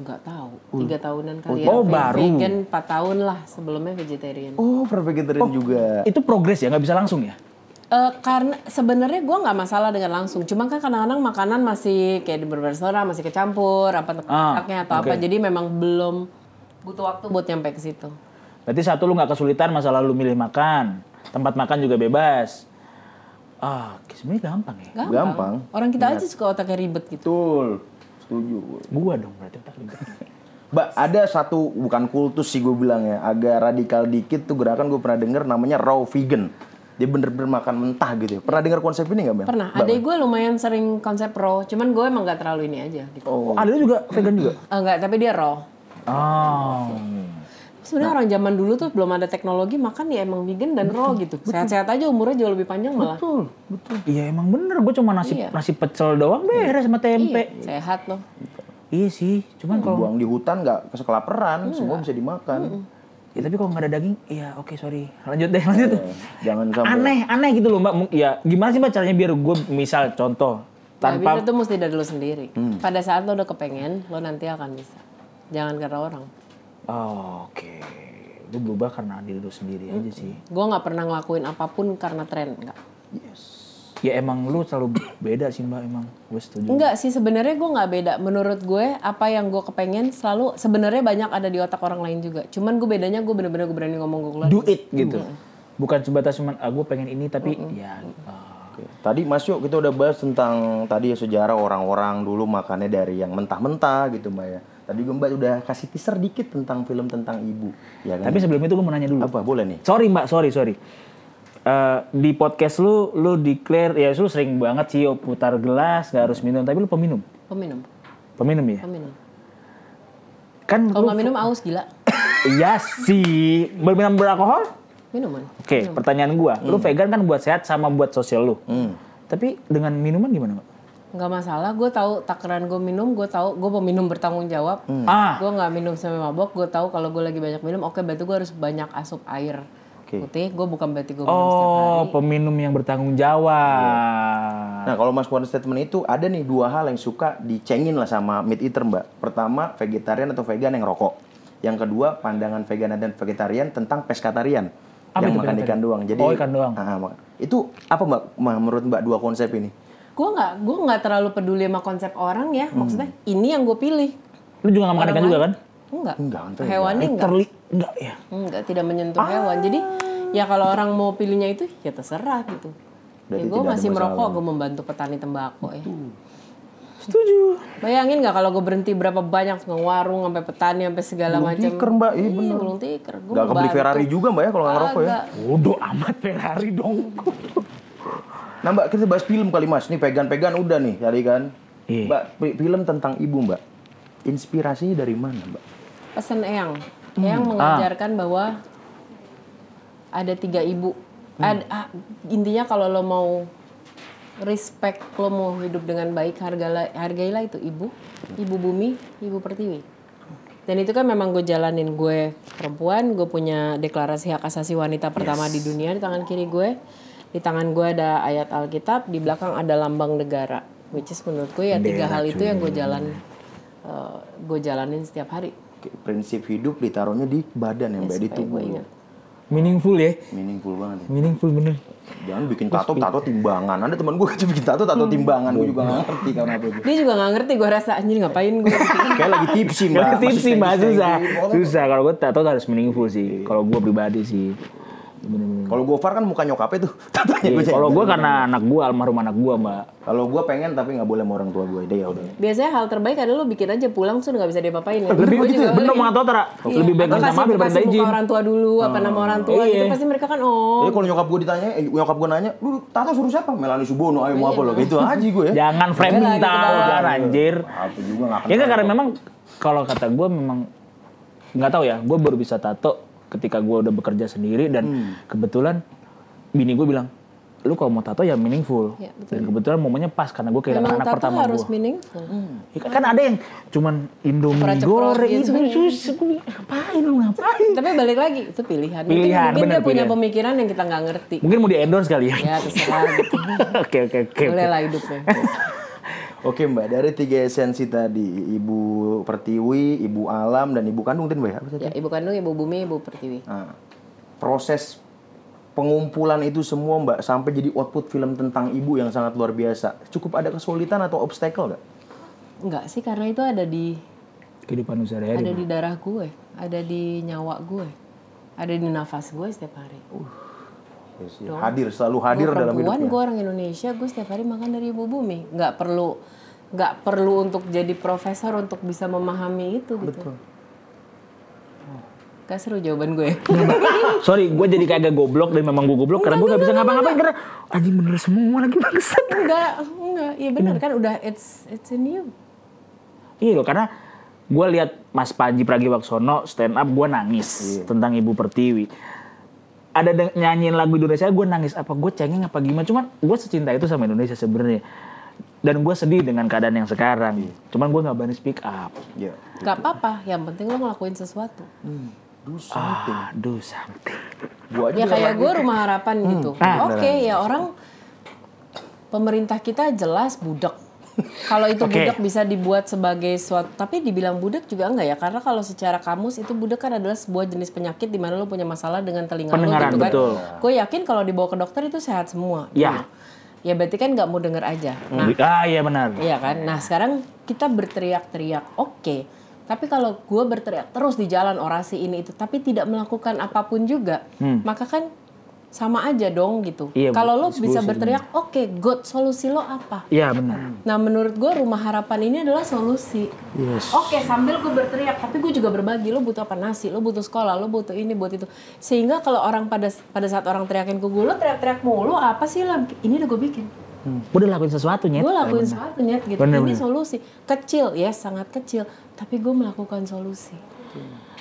Speaker 1: Nggak tahu. Tiga tahunan kali
Speaker 2: Oh,
Speaker 1: ya. Ve-
Speaker 2: baru.
Speaker 1: Vegan 4 tahun lah sebelumnya vegetarian.
Speaker 3: Oh, per vegetarian juga.
Speaker 2: Itu progres ya, nggak bisa langsung ya?
Speaker 1: Eh, karena sebenarnya gue nggak masalah dengan langsung, cuma kan kadang-kadang makanan masih kayak di beberapa restoran masih kecampur apa
Speaker 2: Ah,
Speaker 1: tepatnya atau apa, jadi memang belum butuh waktu buat nyampe ke situ.
Speaker 2: Berarti satu lu nggak kesulitan masalah lu milih makan, tempat makan juga bebas. Ah, sebenarnya gampang ya.
Speaker 1: Gampang.
Speaker 3: Gampang.
Speaker 1: Orang kita aja suka otaknya ribet gitu.
Speaker 3: Betul. Setuju.
Speaker 2: Gua dong berarti otak ribet. (laughs)
Speaker 3: Mbak, ada satu bukan kultus sih gue bilang ya, agak radikal dikit tuh gerakan gue pernah denger namanya raw vegan. Dia bener-bener makan mentah gitu ya. Pernah dengar konsep ini nggak, Bang?
Speaker 1: Pernah, adek gue lumayan sering konsep raw, cuman gue emang gak terlalu ini aja gitu.
Speaker 2: Oh, ada juga vegan juga. (clears throat)
Speaker 1: Enggak, tapi dia raw.
Speaker 2: Oh.
Speaker 1: Sebenarnya orang zaman dulu tuh belum ada teknologi makan ya emang vegan dan raw gitu. Sehat-sehat aja umurnya jauh lebih panjang malah.
Speaker 2: Betul, betul. Iya emang bener, gue cuma nasi
Speaker 1: Iya.
Speaker 2: nasi pecel doang beres sama tempe.
Speaker 1: Iya, sehat loh.
Speaker 2: Iya sih, cuman kalau
Speaker 3: Buang di hutan nggak kesekelaparan, semua bisa dimakan.
Speaker 2: Ya tapi kalau nggak ada daging, iya oke sorry. Lanjut deh, (laughs) lanjut.
Speaker 3: Eh, Jangan sampai.
Speaker 2: Aneh, aneh gitu loh mbak. Ya gimana sih mbak caranya biar gue misal contoh
Speaker 1: Tanpa...
Speaker 2: tanpa
Speaker 1: bisa tuh mesti dari lo sendiri. Pada saat lo udah kepengen, lo nanti akan bisa. Jangan karena orang.
Speaker 2: Oh, oke. Lu berubah karena diri lu sendiri aja sih.
Speaker 1: Gue nggak pernah ngelakuin apa pun karena tren, enggak.
Speaker 2: Ya emang lu selalu beda sih mbak emang. Gue setuju.
Speaker 1: Enggak sih sebenarnya gue nggak beda. Menurut gue apa yang gue kepengen selalu sebenarnya banyak ada di otak orang lain juga. Cuman gue bedanya gue bener-bener gue berani ngomong gue keluar.
Speaker 2: Do it gitu. Bukan sebatas cuman ah, gue pengen ini tapi ya. ah,
Speaker 3: Oke. Tadi Mas Yuk kita udah bahas tentang tadi ya sejarah orang-orang dulu makannya dari yang mentah-mentah gitu Mbak ya. Tadi juga Mbak udah kasih teaser dikit tentang film tentang ibu. Ya kan?
Speaker 2: Tapi sebelum itu gue mau nanya dulu.
Speaker 3: apa boleh nih?
Speaker 2: Sorry mbak, sorry sorry. Eh, di podcast lu, lu declare ya lu sering banget sih putar gelas, gak harus minum, tapi lu peminum,
Speaker 1: Peminum,
Speaker 2: peminum ya.
Speaker 1: peminum.
Speaker 2: Kan
Speaker 1: Kalau
Speaker 2: lu,
Speaker 1: nggak minum aus gila. (laughs)
Speaker 2: iya sih, berminum beralkohol?
Speaker 1: Minuman.
Speaker 2: Oke, pertanyaan gua, lu vegan kan buat sehat sama buat sosial lu.
Speaker 3: Hmm.
Speaker 2: Tapi dengan minuman gimana mbak?
Speaker 1: Nggak masalah. Gue tahu takaran gue minum. Gue tahu gue peminum bertanggung jawab.
Speaker 2: Ah,
Speaker 1: Gue nggak minum sampai mabok. Gue tahu kalau gue lagi banyak minum. Oke berarti gue harus banyak asup air
Speaker 3: Oke.
Speaker 1: putih. Gue bukan berarti gue minum setiap
Speaker 2: oh
Speaker 1: hari.
Speaker 2: peminum yang bertanggung jawab.
Speaker 3: Nah kalau Mas keluar statement itu ada nih dua hal yang suka dicengin lah sama meat eater Mbak. Pertama vegetarian atau vegan yang rokok. Yang kedua pandangan vegan dan vegetarian tentang pescatarian.
Speaker 2: Apa
Speaker 3: yang
Speaker 2: itu
Speaker 3: makan ikan doang. Jadi
Speaker 2: Oh, ikan doang.
Speaker 3: Mak- itu apa Mbak menurut Mbak dua konsep ini?
Speaker 1: Gue nggak gue nggak terlalu peduli sama konsep orang ya. Maksudnya ini yang gue pilih.
Speaker 2: Lu juga gak makan ikan juga kan?
Speaker 1: Enggak.
Speaker 3: Enggak,
Speaker 1: Hewannya enggak.
Speaker 2: Literally enggak ya.
Speaker 1: Enggak, tidak menyentuh
Speaker 2: Ah.
Speaker 1: hewan. Jadi ya kalau orang mau pilihnya itu ya terserah gitu.
Speaker 3: Berarti
Speaker 1: ya, gue masih merokok, gue membantu petani tembakau ya.
Speaker 2: Setuju.
Speaker 1: Bayangin nggak kalau gue berhenti berapa banyak nge warung sampai petani sampai segala macam.
Speaker 3: Tiker Mbak, iya bener.
Speaker 1: belum tiker. Gue
Speaker 3: Gak kebeli Ferrari juga Mbak ya kalau nggak ngerokok ya?
Speaker 2: Bodoh amat Ferrari dong. (laughs)
Speaker 3: Nah Mbak kita bahas film kali Mas. Nih pegan-pegan udah nih tadi kan.
Speaker 2: Iya.
Speaker 3: Mbak fi- film tentang ibu Mbak. Inspirasinya dari mana Mbak?
Speaker 1: Pesan Eyang.
Speaker 3: Hmm.
Speaker 1: Eyang
Speaker 3: Ah.
Speaker 1: mengajarkan bahwa ada tiga ibu.
Speaker 3: Hmm.
Speaker 1: Ad- ah, intinya kalau lo mau respect, lo mau hidup dengan baik, hargailah, hargailah itu ibu, ibu bumi, ibu pertiwi. Dan itu kan memang gue jalanin gue perempuan, gue punya deklarasi hak asasi wanita pertama di dunia di tangan kiri gue. Di tangan gue ada ayat Alkitab, di belakang ada lambang negara. Which is menurut gue ya tiga hal itu yang gue jalan, eh, gue jalanin setiap hari.
Speaker 3: Oke, Prinsip hidup ditaruhnya di badan ya Mbak, di tubuh.
Speaker 2: Meaningful ya.
Speaker 3: Meaningful banget ya.
Speaker 2: Meaningful bener.
Speaker 3: Jangan bikin tato, tato timbangan. Ada teman gue kan bikin tato, tato timbangan. Gue juga gak ngerti karena apa itu.
Speaker 1: Dia juga nggak ngerti gue rasa anjir ngapain gue. (laughs)
Speaker 3: Kayak lagi tipsi mbak.
Speaker 2: Gak tips
Speaker 3: Masih
Speaker 2: sih mbak, susah.
Speaker 3: gitu. Pokoknya-
Speaker 2: Susah, kalau gue tato harus meaningful sih. Kalau gue pribadi sih. Bener-bener.
Speaker 3: Kalau Gofar kan muka nyokapnya tuh. (laughs) Tatonya
Speaker 2: Iya,
Speaker 3: gue
Speaker 2: Kalau gue karena anak gue, almarhum anak gue mbak.
Speaker 3: Kalau gue pengen tapi nggak boleh sama orang tua gue. Deh ya udah.
Speaker 1: Biasanya hal terbaik adalah lo bikin aja pulang sudah nggak bisa diapa-apain. kan?
Speaker 2: Lebih ya,
Speaker 1: juga
Speaker 2: bener mau Tara.
Speaker 1: Iya.
Speaker 2: Lebih baik minta
Speaker 1: kasih-
Speaker 2: maaf daripada
Speaker 1: kasih
Speaker 2: izin.
Speaker 1: muka orang tua dulu, apa nama orang tua
Speaker 2: Iya.
Speaker 1: gitu pasti mereka kan oh.
Speaker 3: Jadi kalau nyokap gue ditanya, eh, nyokap gue nanya, lu tato suruh siapa? Melani Subono, ayo mau apa lo? Gitu aja gue ya.
Speaker 2: Jangan framing
Speaker 1: Jangan gitu
Speaker 2: tar,
Speaker 1: doang.
Speaker 2: anjir.
Speaker 3: Apa juga nggak akan
Speaker 2: Ya kan karena memang kalau kata gue memang nggak tahu ya, gue baru bisa tato ketika gue udah bekerja sendiri dan
Speaker 3: Hmm.
Speaker 2: kebetulan bini gue bilang, lu kalau mau tato ya meaningful.
Speaker 1: Ya, betul.
Speaker 2: dan kebetulan momennya pas karena gue kehilangan anak
Speaker 1: tato
Speaker 2: pertama
Speaker 1: harus
Speaker 2: gue.
Speaker 1: meaningful.
Speaker 2: Ya kan, kan ada yang cuman Indomie goreng
Speaker 1: gitu.
Speaker 2: itu. Gue Ngapain lu ngapain?
Speaker 1: Tapi balik lagi itu pilihan. Mungkin-
Speaker 2: Pilihan,
Speaker 1: mungkin,
Speaker 2: benar,
Speaker 1: dia punya
Speaker 2: pilihan.
Speaker 1: pemikiran yang kita nggak ngerti.
Speaker 2: Mungkin mau di endorse kali ya.
Speaker 1: Ya terserah. gitu. (laughs)
Speaker 2: Oke oke oke.
Speaker 1: Boleh lah hidupnya. (laughs)
Speaker 3: Oke Mbak, dari tiga esensi tadi, Ibu Pertiwi, Ibu Alam, dan Ibu Kandung, Mbak? Apa tadi?
Speaker 1: ya ibu kandung, ibu bumi, ibu pertiwi.
Speaker 3: Nah, proses pengumpulan itu semua Mbak, sampai jadi output film tentang ibu yang sangat luar biasa. Cukup ada kesulitan atau obstacle nggak?
Speaker 1: Enggak sih karena itu ada di
Speaker 2: Kehidupan sehari-hari.
Speaker 1: ada di darah gue, ada di nyawa gue, ada di nafas gue setiap hari.
Speaker 3: Yes, ya. Hadir, selalu hadir
Speaker 1: gue
Speaker 3: dalam
Speaker 1: perempuan,
Speaker 3: hidupnya.
Speaker 1: gue orang Indonesia, gue setiap hari makan dari ibu bumi. Nggak perlu nggak perlu untuk jadi profesor untuk bisa memahami itu gitu.
Speaker 3: Betul.
Speaker 1: Gak seru jawaban gue. (laughs)
Speaker 2: Sorry, gue jadi kagak goblok dan memang gue goblok karena gue gak bisa ngapa-ngapain karena anjing bener semua lagi bangsat.
Speaker 1: enggak, enggak. Iya benar kan udah it's it's in you.
Speaker 2: Iya loh, karena gue lihat Mas Panji Pragiwaksono stand up, gue nangis tentang Ibu Pertiwi. Ada nyanyiin lagu Indonesia, gue nangis. Apa gue cengeng apa gimana? Cuman gue secinta itu sama Indonesia sebenarnya. Dan gue sedih dengan keadaan yang sekarang. Cuman gue gak berani speak up.
Speaker 3: Ya.
Speaker 1: Gak apa-apa, yang penting lo ngelakuin sesuatu.
Speaker 3: Do something.
Speaker 2: Aduh, something.
Speaker 3: Gua
Speaker 1: Ya kayak gue rumah harapan gitu.
Speaker 2: Ah.
Speaker 1: Oke ya orang pemerintah kita jelas budak. Kalau itu
Speaker 2: Oke.
Speaker 1: budak bisa dibuat sebagai suatu, tapi dibilang budak juga enggak ya? Karena kalau secara kamus itu budak kan adalah sebuah jenis penyakit di mana lo punya masalah dengan telinga lo
Speaker 2: Pendengaran,
Speaker 1: gitu kan.
Speaker 2: betul.
Speaker 1: Gue yakin kalau dibawa ke dokter itu sehat semua.
Speaker 2: Ya.
Speaker 1: Ya berarti kan nggak mau denger aja. Nah,
Speaker 2: ah iya benar.
Speaker 1: Iya kan? Nah sekarang kita berteriak-teriak, oke. Tapi kalau gue berteriak terus di jalan orasi ini itu, tapi tidak melakukan apa pun juga, maka kan sama aja dong gitu.
Speaker 2: Iya,
Speaker 1: kalau lo bisa berteriak, oke, good, solusi lo apa?
Speaker 2: Iya benar.
Speaker 1: Nah menurut gue rumah harapan ini adalah solusi.
Speaker 3: Yes.
Speaker 1: Oke sambil gue berteriak, tapi gue juga berbagi. Lo butuh apa nasi, lo butuh sekolah, lo butuh ini, buat itu. Sehingga kalau orang pada pada saat orang teriakin ke gue, lo teriak-teriak mulu, apa sih lah? Ini udah gue bikin.
Speaker 2: Gue udah lakuin sesuatu nyet.
Speaker 1: Gue lakuin sesuatu nyet gitu.
Speaker 2: Bener,
Speaker 1: ini
Speaker 2: bener.
Speaker 1: solusi kecil ya sangat kecil, tapi gue melakukan solusi.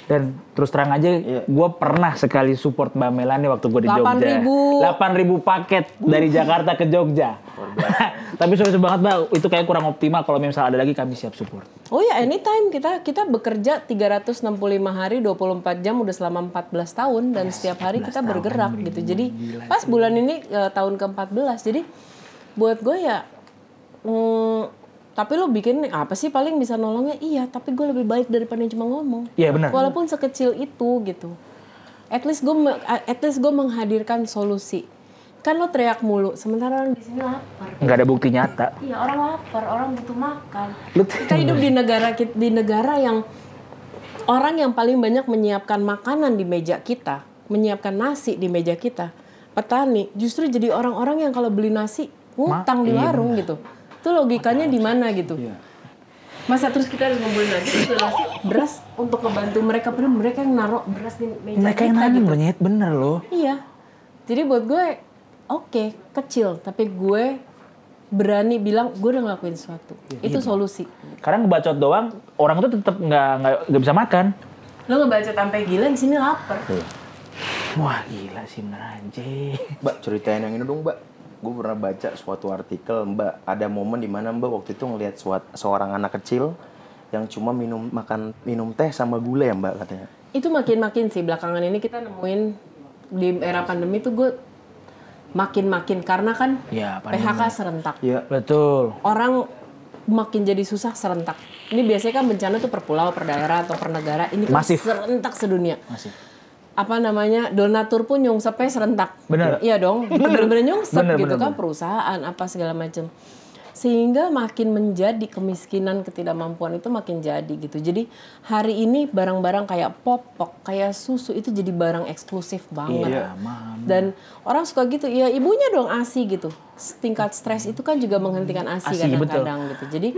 Speaker 2: Dan terus terang aja,
Speaker 3: Iya.
Speaker 2: gue pernah sekali support Mbak Melani waktu gue di Jogja.
Speaker 1: 8.000.
Speaker 2: 8.000 paket dari Jakarta ke Jogja. (laughs) Tapi sorry banget Mbak, itu kayak kurang optimal. Kalau misalnya ada lagi kami siap support.
Speaker 1: Oh ya anytime kita kita bekerja 365 hari 24 jam udah selama 14 tahun dan setiap hari kita bergerak gitu. Jadi pas bulan ini eh, tahun ke-14. Jadi buat gue ya mm, tapi lo bikin apa sih paling bisa nolongnya? Iya, tapi gue lebih baik daripada yang cuma ngomong.
Speaker 2: Iya benar.
Speaker 1: Walaupun sekecil itu gitu. At least gue at least gue menghadirkan solusi. Kan lo teriak mulu, sementara orang di sini lapar.
Speaker 2: Nggak ada bukti nyata.
Speaker 1: Iya, orang lapar, orang butuh makan.
Speaker 2: Lu-
Speaker 1: Kita hidup di negara di negara yang orang yang paling banyak menyiapkan makanan di meja kita, menyiapkan nasi di meja kita, petani, justru jadi orang-orang yang kalau beli nasi ngutang di warung gitu. Itu logikanya di mana gitu. Masa terus kita harus ngumpulin lagi beras untuk ngebantu mereka padahal mereka yang naruh beras di meja
Speaker 2: Mereka yang
Speaker 1: kita
Speaker 2: nangis
Speaker 1: gitu.
Speaker 2: loh nyet, bener loh.
Speaker 1: Iya. Jadi buat gue oke kecil tapi gue berani bilang gue udah ngelakuin sesuatu.
Speaker 2: Iya,
Speaker 1: Itu solusi.
Speaker 2: Karena ngebacot doang, orang tuh tetap nggak nggak nggak bisa makan.
Speaker 1: Lo ngebaca sampai gila di sini lapar.
Speaker 2: Wah gila sih bener anjing.
Speaker 3: Mbak, ceritain yang ini dong, Mbak. Gue pernah baca suatu artikel, Mbak. Ada momen di mana Mbak waktu itu ngelihat suat- seorang anak kecil yang cuma minum makan minum teh sama gula ya, Mbak katanya.
Speaker 1: Itu makin-makin sih belakangan ini kita nemuin di era pandemi tuh gue makin-makin karena kan
Speaker 2: Ya, pandemi.
Speaker 1: PHK serentak.
Speaker 3: Iya.
Speaker 2: Betul.
Speaker 1: Orang makin jadi susah serentak. Ini biasanya kan bencana tuh per pulau, per daerah atau per negara. Ini kan
Speaker 2: Masif.
Speaker 1: serentak sedunia.
Speaker 2: Masih.
Speaker 1: Apa namanya donatur pun nyungsepnya serentak.
Speaker 2: Bener.
Speaker 1: Iya dong, (laughs) itu bener-bener nyungsep
Speaker 2: Bener,
Speaker 1: gitu
Speaker 2: bener,
Speaker 1: kan perusahaan apa segala macam. Sehingga makin menjadi kemiskinan ketidakmampuan itu makin jadi gitu. Jadi hari ini barang-barang kayak popok, kayak susu itu jadi barang eksklusif banget.
Speaker 2: Iya.
Speaker 1: Dan orang suka gitu, ya ibunya dong ASI gitu. Tingkat stres itu kan juga menghentikan ASI kadang-kadang gitu. Jadi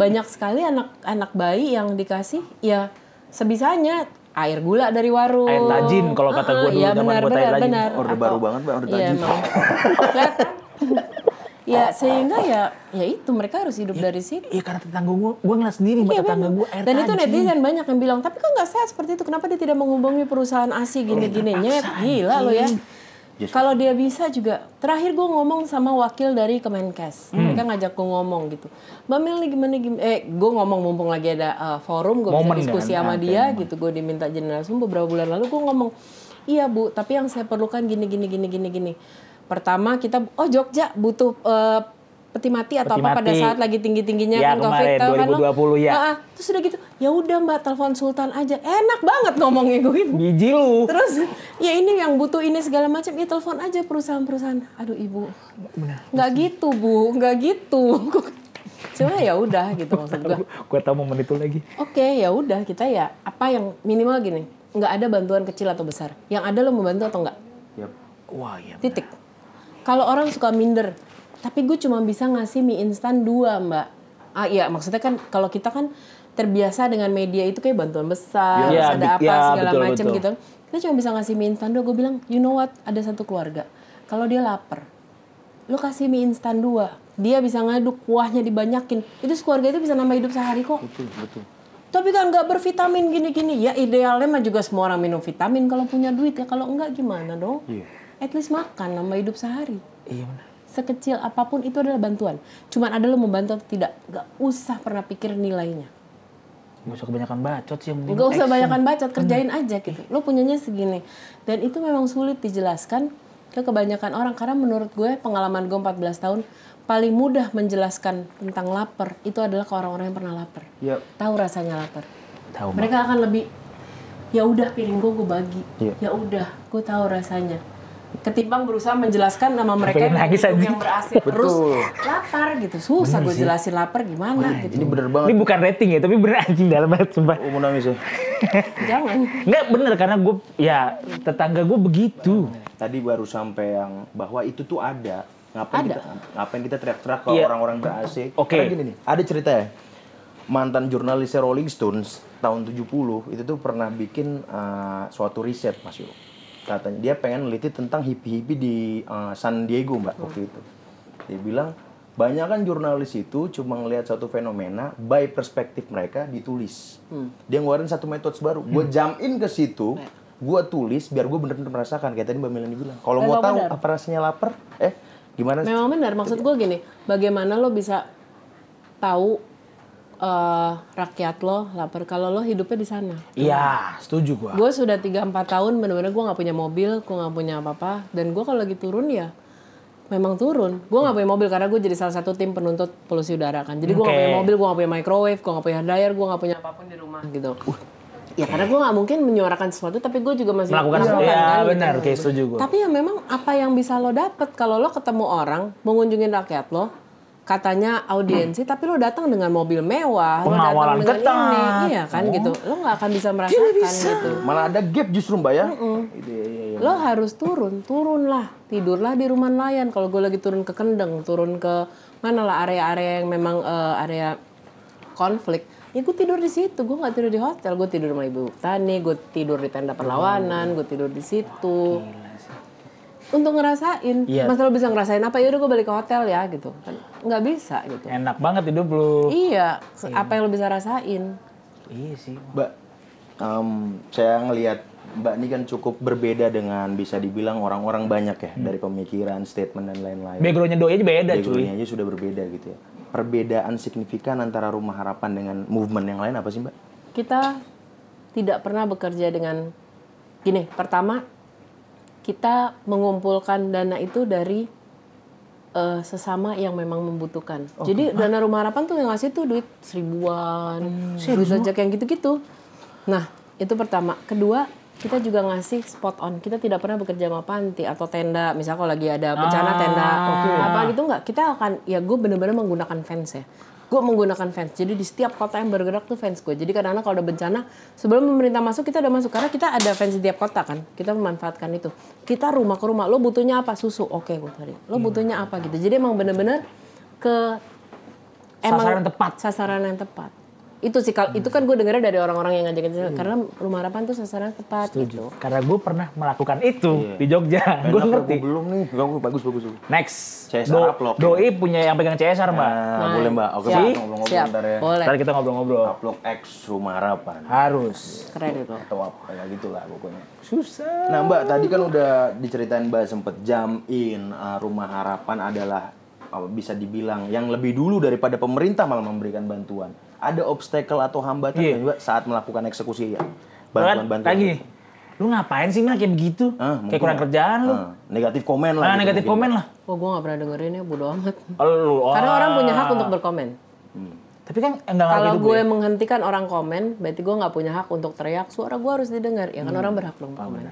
Speaker 1: banyak sekali anak-anak bayi yang dikasih ya sebisanya air gula dari warung.
Speaker 2: Air tajin, kalau kata gua dulu
Speaker 1: iya,
Speaker 2: zaman
Speaker 1: benar,
Speaker 2: buat air
Speaker 1: benar,
Speaker 2: tajin.
Speaker 1: benar.
Speaker 3: Orde baru banget, Mbak, orde
Speaker 1: Iya,
Speaker 3: tajin.
Speaker 1: Lihat. Ya sehingga ya ya itu mereka harus hidup dari situ.
Speaker 2: Iya karena tetangga gue, gue ngeliat sendiri
Speaker 1: Iya,
Speaker 2: tetangga gue air
Speaker 1: Dan itu netizen banyak yang bilang, tapi kok nggak sehat seperti itu? Kenapa dia tidak menghubungi perusahaan ASI gini-gini? Nyet, gila lo ya. Kalau dia bisa juga, terakhir gue ngomong sama wakil dari Kemenkes,
Speaker 2: Hmm.
Speaker 1: mereka ngajak gue ngomong gitu. Mbak Mel nih gimana gimana? Eh, gue ngomong mumpung lagi ada uh, forum, gue bisa
Speaker 2: Momen
Speaker 1: diskusi
Speaker 2: kan,
Speaker 1: sama
Speaker 2: ada
Speaker 1: dia gitu. Gue diminta jenazah beberapa bulan lalu, gue ngomong, iya bu, tapi yang saya perlukan gini gini gini gini gini. Pertama kita, oh Jogja butuh uh, peti mati atau
Speaker 2: Peti
Speaker 1: apa pada
Speaker 2: mati.
Speaker 1: saat lagi tinggi tingginya
Speaker 2: Ya,
Speaker 1: kan COVID
Speaker 2: kemarin,
Speaker 1: kan lo?
Speaker 2: 2020 ya.
Speaker 1: Ah, ah. terus udah gitu, ya udah mbak telepon Sultan aja, enak banget ngomongnya gue gitu.
Speaker 2: Biji lu.
Speaker 1: Terus ya ini yang butuh ini segala macam, ya telepon aja perusahaan-perusahaan. Aduh ibu, nggak gitu bu, nggak gitu. (laughs) Cuma ya udah gitu maksud gue.
Speaker 2: gue tau momen itu lagi.
Speaker 1: Oke ya udah kita ya apa yang minimal gini, nggak ada bantuan kecil atau besar. Yang ada lo membantu atau enggak?
Speaker 3: Yap.
Speaker 2: Wah iya.
Speaker 1: Titik. Kalau orang suka minder, tapi gue cuma bisa ngasih mie instan dua mbak. Ah iya maksudnya kan kalau kita kan terbiasa dengan media itu kayak bantuan besar, terus ada apa
Speaker 2: ya,
Speaker 1: segala macam gitu. Kita cuma bisa ngasih mie instan dua. Gue bilang, you know what? Ada satu keluarga. Kalau dia lapar, lo kasih mie instan dua. Dia bisa ngaduk kuahnya dibanyakin. Itu keluarga itu bisa nambah hidup sehari kok.
Speaker 3: Betul, betul.
Speaker 1: Tapi kan nggak bervitamin gini-gini. Ya idealnya mah juga semua orang minum vitamin kalau punya duit ya. Kalau enggak gimana dong?
Speaker 3: Iya.
Speaker 1: At least makan, nambah hidup sehari.
Speaker 2: Iya benar.
Speaker 1: Sekecil apa pun itu adalah bantuan. Cuman ada lo membantu atau tidak. Nggak usah pernah pikir nilainya.
Speaker 2: Gak usah kebanyakan bacot sih yang.
Speaker 1: Nggak usah
Speaker 2: action.
Speaker 1: banyakkan bacot, kerjain aja gitu. Lo punyanya segini. Dan itu memang sulit dijelaskan ke kebanyakan orang. Karena menurut gue, pengalaman gue 14 tahun, paling mudah menjelaskan tentang lapar itu adalah ke orang-orang yang pernah lapar.
Speaker 3: Yap.
Speaker 1: Tahu rasanya lapar.
Speaker 2: Tahu.
Speaker 1: Mereka akan lebih ya udah piring gue gue bagi.
Speaker 3: Iya.
Speaker 1: Ya udah, gue tahu rasanya. Ketimbang berusaha menjelaskan nama mereka yang,
Speaker 2: nangis
Speaker 1: yang berhasil terus lapar gitu. Susah gue jelasin lapar gimana gitu.
Speaker 3: Ini bener banget.
Speaker 2: Ini bukan rating ya, tapi bener anjing dalam banget sumpah.
Speaker 3: Oh, mau nangis ya?
Speaker 1: Jangan.
Speaker 2: Enggak bener karena gue ya tetangga gue begitu.
Speaker 3: Tadi baru sampai yang bahwa itu tuh ada. Ngapain
Speaker 1: Ada.
Speaker 3: kita ngapain kita teriak-teriak ke
Speaker 2: Iya.
Speaker 3: orang-orang ber-AC?
Speaker 2: Oke.
Speaker 3: Karena gini nih, ada cerita ya. Mantan jurnalis Rolling Stones tahun 70 itu tuh pernah bikin uh, suatu riset Mas Yo. Katanya dia pengen neliti tentang hippie-hippie di uh, San Diego Mbak waktu itu. Dia bilang banyak kan jurnalis itu cuma ngelihat satu fenomena by perspektif mereka ditulis. Dia ngeluarin satu metode baru. Gue jump in ke situ, gue tulis biar gue bener-bener merasakan kayak tadi Mbak Melani bilang. Kalau mau tahu
Speaker 1: benar.
Speaker 3: apa rasanya lapar, eh gimana?
Speaker 1: Memang benar, maksud gue gini, bagaimana lo bisa tahu eh, rakyat lo lapar kalau lo hidupnya di sana.
Speaker 2: Iya, setuju gue.
Speaker 1: Gue sudah 3-4 tahun bener-bener gue nggak punya mobil, gue nggak punya apa-apa, dan gue kalau lagi turun ya memang turun. Gue nggak punya mobil karena gue jadi salah satu tim penuntut polusi udara kan. Jadi gue nggak
Speaker 2: Oke.
Speaker 1: punya mobil, gue nggak punya microwave, gue nggak punya dryer, gue nggak punya apa pun di rumah gitu. Ya karena gue nggak mungkin menyuarakan sesuatu, tapi gue juga masih
Speaker 2: Melakukan
Speaker 1: melakukan
Speaker 2: ya
Speaker 1: kan, gitu.
Speaker 2: benar, oke setuju gue.
Speaker 1: Tapi ya memang apa yang bisa lo dapet kalau lo ketemu orang mengunjungi rakyat lo, katanya audiensi, tapi lo datang dengan mobil mewah, lo
Speaker 2: Pengawalan
Speaker 1: datang dengan
Speaker 2: ketat.
Speaker 1: ini, iya kan gitu, lo nggak akan bisa merasakan gitu.
Speaker 3: Malah ada gap justru Mbak ya. Ya, ya, ya.
Speaker 1: Lo harus turun, turunlah, tidurlah di rumah nelayan. Kalau gue lagi turun ke Kendeng, turun ke mana lah area-area yang memang eh, area konflik, ya gue tidur di situ. Gue nggak tidur di hotel, gue tidur sama ibu tani, gue tidur di tenda perlawanan, gue tidur di situ. Untuk ngerasain,
Speaker 2: Iya.
Speaker 1: masa lo bisa ngerasain apa? Ya udah gue balik ke hotel ya gitu. Kan nggak bisa gitu.
Speaker 2: Enak banget hidup lu.
Speaker 1: Iya, apa yang lo bisa rasain?
Speaker 2: Iya sih.
Speaker 3: Mbak, em, saya ngelihat Mbak ini kan cukup berbeda dengan bisa dibilang orang-orang banyak ya dari pemikiran, statement dan lain-lain.
Speaker 2: Backgroundnya doi aja beda cuy.
Speaker 3: Backgroundnya aja sudah berbeda gitu ya. Perbedaan signifikan antara Rumah Harapan dengan movement yang lain apa sih Mbak?
Speaker 1: kita tidak pernah bekerja dengan gini. Pertama, kita mengumpulkan dana itu dari eh, sesama yang memang membutuhkan. Jadi dana rumah harapan tuh yang ngasih tuh duit seribuan, duit ojek yang gitu-gitu. Nah itu pertama. Kedua kita juga ngasih spot on. Kita tidak pernah bekerja sama panti atau tenda. Misalnya kalau lagi ada bencana tenda apa gitu nggak. Kita akan ya gue bener-bener menggunakan fans ya. Gue menggunakan fans. Jadi di setiap kota yang bergerak tuh fans gue. Jadi kadang-kadang kalau ada bencana, sebelum pemerintah masuk kita udah masuk karena kita ada fans di tiap kota kan. Kita memanfaatkan itu. Kita rumah ke rumah. Lo butuhnya apa? Susu. Oke, gue cari. Lo butuhnya apa gitu. Jadi emang bener-bener ke
Speaker 2: Sasaran yang tepat.
Speaker 1: Sasaran yang tepat. Itu sih kalau itu kan gue dengarnya dari orang-orang yang ngajakin saya karena rumah harapan tuh sasaran tepat gitu.
Speaker 2: Karena gue pernah melakukan itu di Jogja. Gue ngerti.
Speaker 3: aku belum nih. Bagus, bagus, bagus.
Speaker 2: Next.
Speaker 3: CSR
Speaker 2: Do-
Speaker 3: upload.
Speaker 2: Doi punya yang pegang CSR, Mbak.
Speaker 3: Nah, boleh mbak. Oke,
Speaker 1: Siap.
Speaker 3: Mbak, ngobrol-ngobrol
Speaker 1: Siap.
Speaker 3: ntar ya.
Speaker 1: Boleh.
Speaker 2: Ntar kita ngobrol-ngobrol.
Speaker 3: Upload X Rumah Harapan.
Speaker 2: Harus.
Speaker 1: Keren itu.
Speaker 3: Atau apa, kayak gitulah pokoknya.
Speaker 2: Susah.
Speaker 3: Nah Mbak, tadi kan udah diceritain Mbak sempet jam in uh, Rumah Harapan adalah apa, bisa dibilang yang lebih dulu daripada pemerintah malah memberikan bantuan. Ada obstacle atau hambatan nggak, Mbak saat melakukan eksekusi ya? Bantuan-bantuan.
Speaker 2: gini. Lu ngapain sih Mel kayak begitu?
Speaker 3: Ah,
Speaker 2: kayak kurang
Speaker 3: ya.
Speaker 2: kerjaan lu.
Speaker 3: Ah, negatif komen lah.
Speaker 2: Nah,
Speaker 3: gitu
Speaker 2: negatif
Speaker 3: mungkin,
Speaker 2: komen lah.
Speaker 1: Oh gue gak pernah dengerin ya bodo amat.
Speaker 2: Lu. oh.
Speaker 1: Karena orang punya hak untuk berkomen.
Speaker 2: Tapi kan enggak
Speaker 1: Kalau
Speaker 2: gitu
Speaker 1: gue
Speaker 2: ya.
Speaker 1: menghentikan orang komen, berarti gue nggak punya hak untuk teriak. Suara gue harus didengar. Ya kan orang berhak dong komen.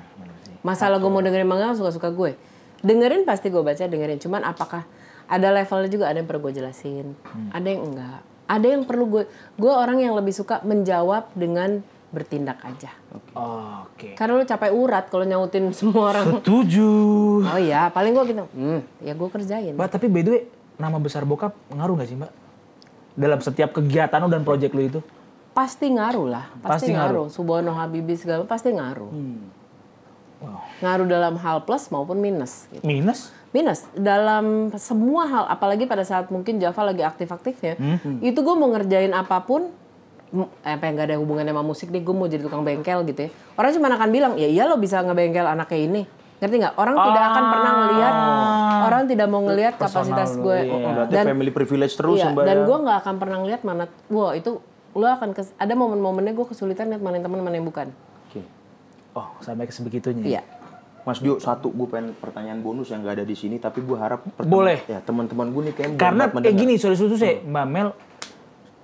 Speaker 1: Masalah gue mau dengerin mangga suka-suka gue. Dengerin pasti gue baca dengerin. Cuman apakah ada levelnya juga ada yang perlu gue jelasin, ada yang enggak. Ada yang perlu gue. Gue orang yang lebih suka menjawab dengan bertindak aja.
Speaker 2: Oke.
Speaker 1: Karena lu capek urat kalau nyautin (laughs) semua orang.
Speaker 2: Setuju.
Speaker 1: Oh iya, paling gue gitu. Hmm, ya gue kerjain.
Speaker 2: Mbak, tapi by the way, nama besar bokap ngaruh nggak sih, Mbak? Dalam setiap kegiatan lu dan project lu itu?
Speaker 1: Pasti ngaruh lah,
Speaker 2: Pasti
Speaker 1: pasti,
Speaker 2: ngaruh.
Speaker 1: ngaruh. Subono Habibie segala pasti ngaruh. Ngaruh dalam hal plus maupun minus. Gitu.
Speaker 2: Minus?
Speaker 1: Minus dalam semua hal, apalagi pada saat mungkin Java lagi aktif-aktifnya, itu gue mau ngerjain apa pun, eh, apa yang gak ada hubungannya sama musik deh, gue mau jadi tukang bengkel gitu ya. Orang cuma akan bilang, ya iya lo bisa ngebengkel anak kayak ini. Ngerti nggak? Orang tidak akan pernah ngelihat, orang tidak mau ngelihat kapasitas gue.
Speaker 2: iya.
Speaker 1: Dan
Speaker 3: family privilege terus
Speaker 1: Iya,
Speaker 3: ya Mbak.
Speaker 1: dan
Speaker 3: ya?
Speaker 1: gue nggak akan pernah ngeliat mana, wah itu lo akan kes, ada momen-momennya gue kesulitan lihat mana yang teman mana yang bukan.
Speaker 3: Oke.
Speaker 2: Oh, sampai ke sebegitunya.
Speaker 1: Iya.
Speaker 3: Mas Dio, satu gue pengen pertanyaan bonus yang gak ada di sini, tapi gue harap
Speaker 2: Boleh.
Speaker 3: Ya teman-teman gue nih kayak
Speaker 2: Karena kayak gini, sorry sorry saya, Mbak Mel,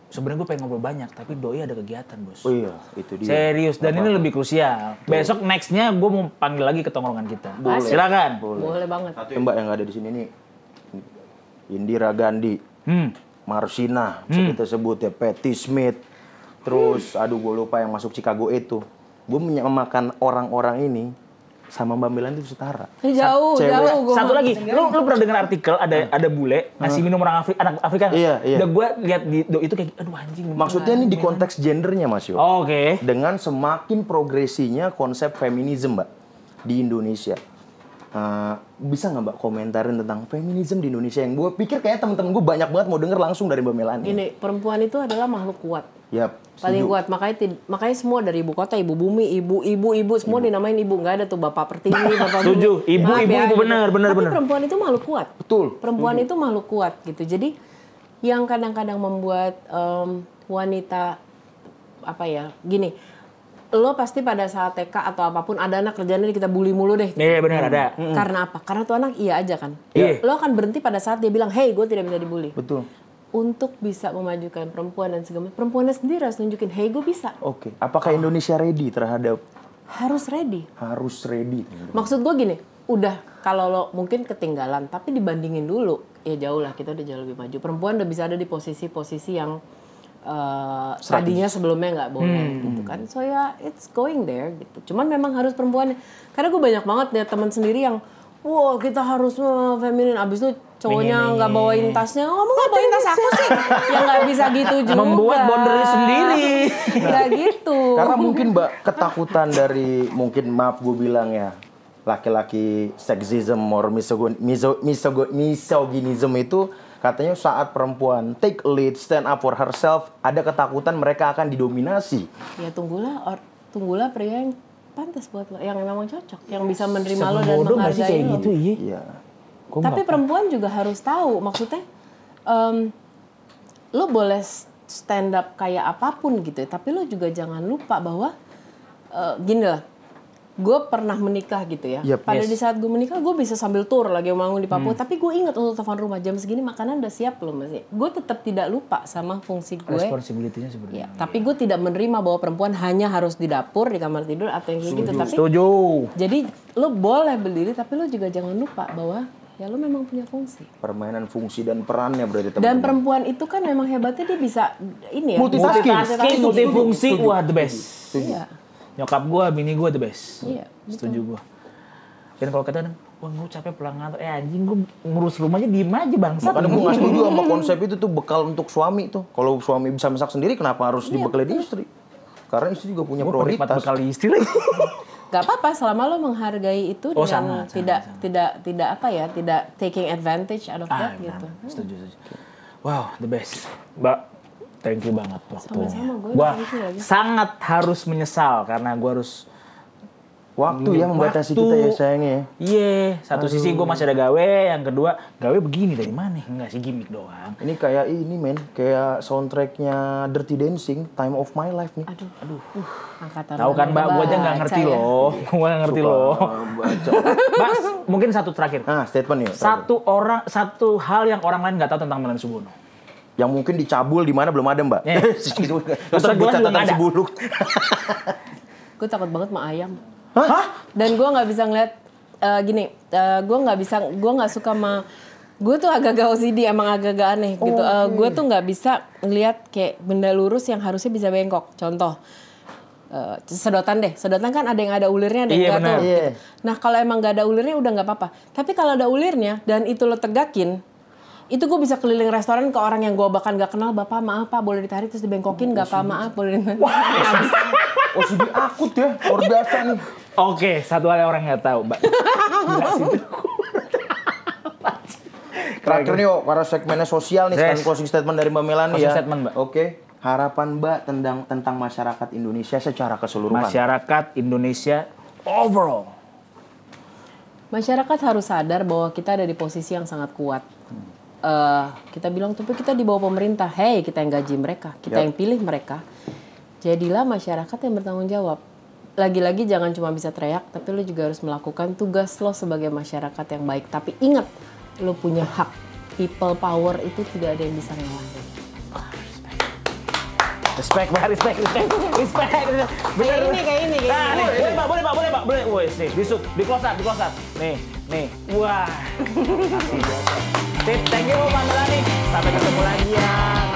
Speaker 2: sebenarnya gue pengen ngobrol banyak, tapi doi ada kegiatan, bos.
Speaker 3: Oh iya, itu dia.
Speaker 2: Serius, dan ini lebih krusial. Besok nextnya gue mau panggil lagi ke tongkrongan kita. Silakan.
Speaker 1: Boleh banget.
Speaker 3: Satu ya, Mbak yang ada di sini nih. Indira Gandhi,
Speaker 2: Hmm.
Speaker 3: Marsina, bisa kita sebut ya, Patty Smith. Terus, aduh gue lupa yang masuk Chicago itu. Gue menyamakan orang-orang ini sama Mbak Melan itu setara.
Speaker 1: Eh, jauh,
Speaker 3: Cewek.
Speaker 1: jauh. Gua
Speaker 2: Satu lagi, lu lu pernah dengar artikel ada ada bule ngasih minum orang Afri, anak Afrika?
Speaker 3: Iya, iya.
Speaker 2: Udah gue lihat di do itu kayak aduh anjing.
Speaker 3: Maksudnya ini di konteks gendernya Mas Yo.
Speaker 2: Oh, Oke.
Speaker 3: Dengan semakin progresinya konsep feminisme Mbak di Indonesia. Eh, bisa nggak Mbak komentarin tentang feminisme di Indonesia yang gue pikir kayak temen-temen gue banyak banget mau denger langsung dari Mbak Melani.
Speaker 1: Ini perempuan itu adalah makhluk kuat.
Speaker 3: Yap,
Speaker 1: Paling
Speaker 3: setuju.
Speaker 1: kuat. Makanya tid- makanya semua dari ibu kota, ibu bumi, ibu ibu ibu semua dinamain ibu. nggak ada tuh bapak pertiwi, (laughs) bapak
Speaker 2: Setuju. Ibu,
Speaker 1: Maaf
Speaker 2: ibu,
Speaker 1: ya,
Speaker 2: ibu,
Speaker 1: gitu.
Speaker 2: benar, benar,
Speaker 1: Tapi
Speaker 2: benar.
Speaker 1: perempuan itu makhluk kuat.
Speaker 3: Betul.
Speaker 1: Perempuan itu makhluk kuat gitu. Jadi yang kadang-kadang membuat em, wanita apa ya gini lo pasti pada saat TK atau apa pun ada anak kerjanya kita bully mulu deh
Speaker 2: Iya benar ada.
Speaker 1: karena apa karena tuh anak iya aja kan
Speaker 2: Iya.
Speaker 1: lo akan berhenti pada saat dia bilang hey gue tidak bisa dibully
Speaker 3: Betul.
Speaker 1: untuk bisa memajukan perempuan dan segala perempuannya sendiri harus nunjukin hey gue bisa
Speaker 3: Oke. Apakah Indonesia ready terhadap
Speaker 1: harus ready
Speaker 3: harus ready?
Speaker 1: maksud gue gini udah kalau lo mungkin ketinggalan tapi dibandingin dulu ya jauh lah kita udah jauh lebih maju perempuan udah bisa ada di posisi-posisi yang eh, tadinya sebelumnya nggak boleh gitu kan. So ya it's going there gitu. Cuman memang harus perempuan karena gue banyak banget lihat teman sendiri yang wow kita harus eh, feminin. Abis itu cowoknya nggak bawain tasnya. Kamu nggak bawain tas aku sih? (laughs) Ya nggak bisa gitu juga.
Speaker 2: Membuat boundary sendiri. (laughs)
Speaker 1: nggak gitu.
Speaker 3: Karena mungkin Mbak ketakutan dari mungkin maaf gue bilang ya laki-laki sexism or misogon, miso, misogo- misogynism itu katanya saat perempuan take lead stand up for herself ada ketakutan mereka akan didominasi.
Speaker 1: ya tunggulah or, tunggulah pria yang pantas buat lo yang memang cocok yang bisa menerima lo dan menghargai
Speaker 2: kayak
Speaker 1: lo
Speaker 2: gitu iya?
Speaker 3: Iya.
Speaker 2: Gua
Speaker 1: tapi perempuan juga harus tahu maksudnya em, lo boleh stand up kayak apa pun gitu ya tapi lo juga jangan lupa bahwa eh, gini lah gue pernah menikah gitu ya
Speaker 3: Yep,
Speaker 1: pada
Speaker 2: yes.
Speaker 1: di saat gue menikah gue bisa sambil tour lagi bangun di Papua
Speaker 2: Hmm.
Speaker 1: tapi gue ingat untuk telepon rumah jam segini makanan udah siap belum masih gue tetap tidak lupa sama fungsi gue
Speaker 2: Responsibility-nya sebenarnya.
Speaker 1: Ya, tapi gue tidak menerima bahwa perempuan hanya harus di dapur, di kamar tidur atau yang gitu. Tapi
Speaker 2: Setuju.
Speaker 1: jadi lo boleh berdiri, tapi lo juga jangan lupa bahwa ya lo memang punya fungsi.
Speaker 3: Permainan fungsi dan perannya berarti
Speaker 1: Dan
Speaker 3: teman-teman.
Speaker 1: perempuan itu kan memang hebatnya dia bisa ini ya.
Speaker 3: Multitasking.
Speaker 2: Multitasking, multifungsi, wah the best.
Speaker 1: Iya.
Speaker 2: Nyokap gua, bini gua the best.
Speaker 1: Iya,
Speaker 2: Setuju gua. Dan kalau kadang, wah gue capek pulang ngantor, eh anjing gue ngurus rumahnya diem aja bangsat.
Speaker 3: Makanya gue nggak setuju sama konsep itu tuh bekal untuk suami tuh. Kalau suami bisa masak sendiri, kenapa harus dibekali di istri? Karena istri juga punya
Speaker 2: Gue
Speaker 3: prioritas.
Speaker 2: bekal istri lagi. (laughs)
Speaker 1: Gak apa-apa selama lo menghargai itu
Speaker 2: Oh,
Speaker 1: dengan
Speaker 2: sangat,
Speaker 1: tidak tidak tidak apa ya, tidak taking advantage out of
Speaker 2: Ah,
Speaker 1: that gitu.
Speaker 2: Setuju, setuju. Wow, the best. Mbak, thank you banget waktunya.
Speaker 1: Sama-sama, gue
Speaker 2: Gua sangat harus menyesal karena gue harus
Speaker 3: Waktu ya membatasi
Speaker 2: Waktu.
Speaker 3: kita ya sayangnya ya.
Speaker 2: Iya, satu sisi gue masih ada gawe, yang kedua gawe begini dari mana? Enggak sih gimmick doang.
Speaker 3: Ini kayak ini men, kayak soundtracknya Dirty Dancing, Time of My Life nih.
Speaker 1: Aduh, aduh. Angkatan
Speaker 2: Tahu kan Mbak, gue aja nggak ngerti
Speaker 1: ya.
Speaker 2: loh. Gue nggak ngerti loh.
Speaker 3: Baca. (laughs)
Speaker 2: Mbak, mungkin satu terakhir.
Speaker 3: Nah, statement ya.
Speaker 2: Satu orang, satu hal yang orang lain nggak tahu tentang Melan Subono.
Speaker 3: Yang mungkin dicabul di mana belum ada, Mbak. (laughs)
Speaker 2: Eh.
Speaker 3: Gitu.
Speaker 2: Terus gelas belum
Speaker 3: catatan
Speaker 2: ada.
Speaker 3: si buluk. (laughs)
Speaker 1: Gue takut banget sama ayam.
Speaker 2: Hah?
Speaker 1: Dan gue nggak bisa ngeliat eh, gini, gue nggak bisa, gue nggak suka sama gue tuh agak-agak OCD emang agak-agak aneh gitu. gue tuh nggak bisa ngeliat kayak benda lurus yang harusnya bisa bengkok. Contoh, eh, sedotan deh. Sedotan kan ada yang ada ulirnya, ada yang
Speaker 2: Iya,
Speaker 1: tuh.
Speaker 3: Iya.
Speaker 1: Nah kalau emang nggak ada ulirnya udah nggak apa-apa. Tapi kalau ada ulirnya dan itu lo tegakin, itu gue bisa keliling restoran ke orang yang gue bahkan nggak kenal. Bapak maaf pak boleh ditarik terus dibengkokin nggak pak maaf boleh ditarik. Habis.
Speaker 3: OCD akut ya, luar biasa nih.
Speaker 2: Oke, satu hal yang orang nggak tahu, Mbak.
Speaker 3: Terakhir nih, oh, karena segmennya sosial nih,
Speaker 2: Yes.
Speaker 3: sekarang closing statement dari Mbak Melani
Speaker 2: Closing
Speaker 3: ya.
Speaker 2: statement, Mbak.
Speaker 3: Oke, harapan Mbak tentang tentang masyarakat Indonesia secara keseluruhan.
Speaker 2: Masyarakat Indonesia overall.
Speaker 1: Masyarakat harus sadar bahwa kita ada di posisi yang sangat kuat. Eh, kita bilang tapi kita di bawah pemerintah. Hey, kita yang gaji mereka, kita
Speaker 3: Yap.
Speaker 1: yang pilih mereka. Jadilah masyarakat yang bertanggung jawab. Lagi-lagi jangan cuma bisa teriak, tapi lo juga harus melakukan tugas lo sebagai masyarakat yang baik. Tapi ingat, lo punya hak. People power itu tidak ada yang bisa ngalahin.
Speaker 2: Respect, Mbak. Respect, respect, respect.
Speaker 1: Kayak ini, kayak ini, kayak
Speaker 2: Nah,
Speaker 1: ini.
Speaker 2: nih, boleh, Mbak, boleh, Mbak, boleh, Mbak, boleh. Woi, di sub, di close up, di close up. Nih, nih. Wah. (laughs) Sip, thank you Pak Melani. Sampai ketemu lagi ya.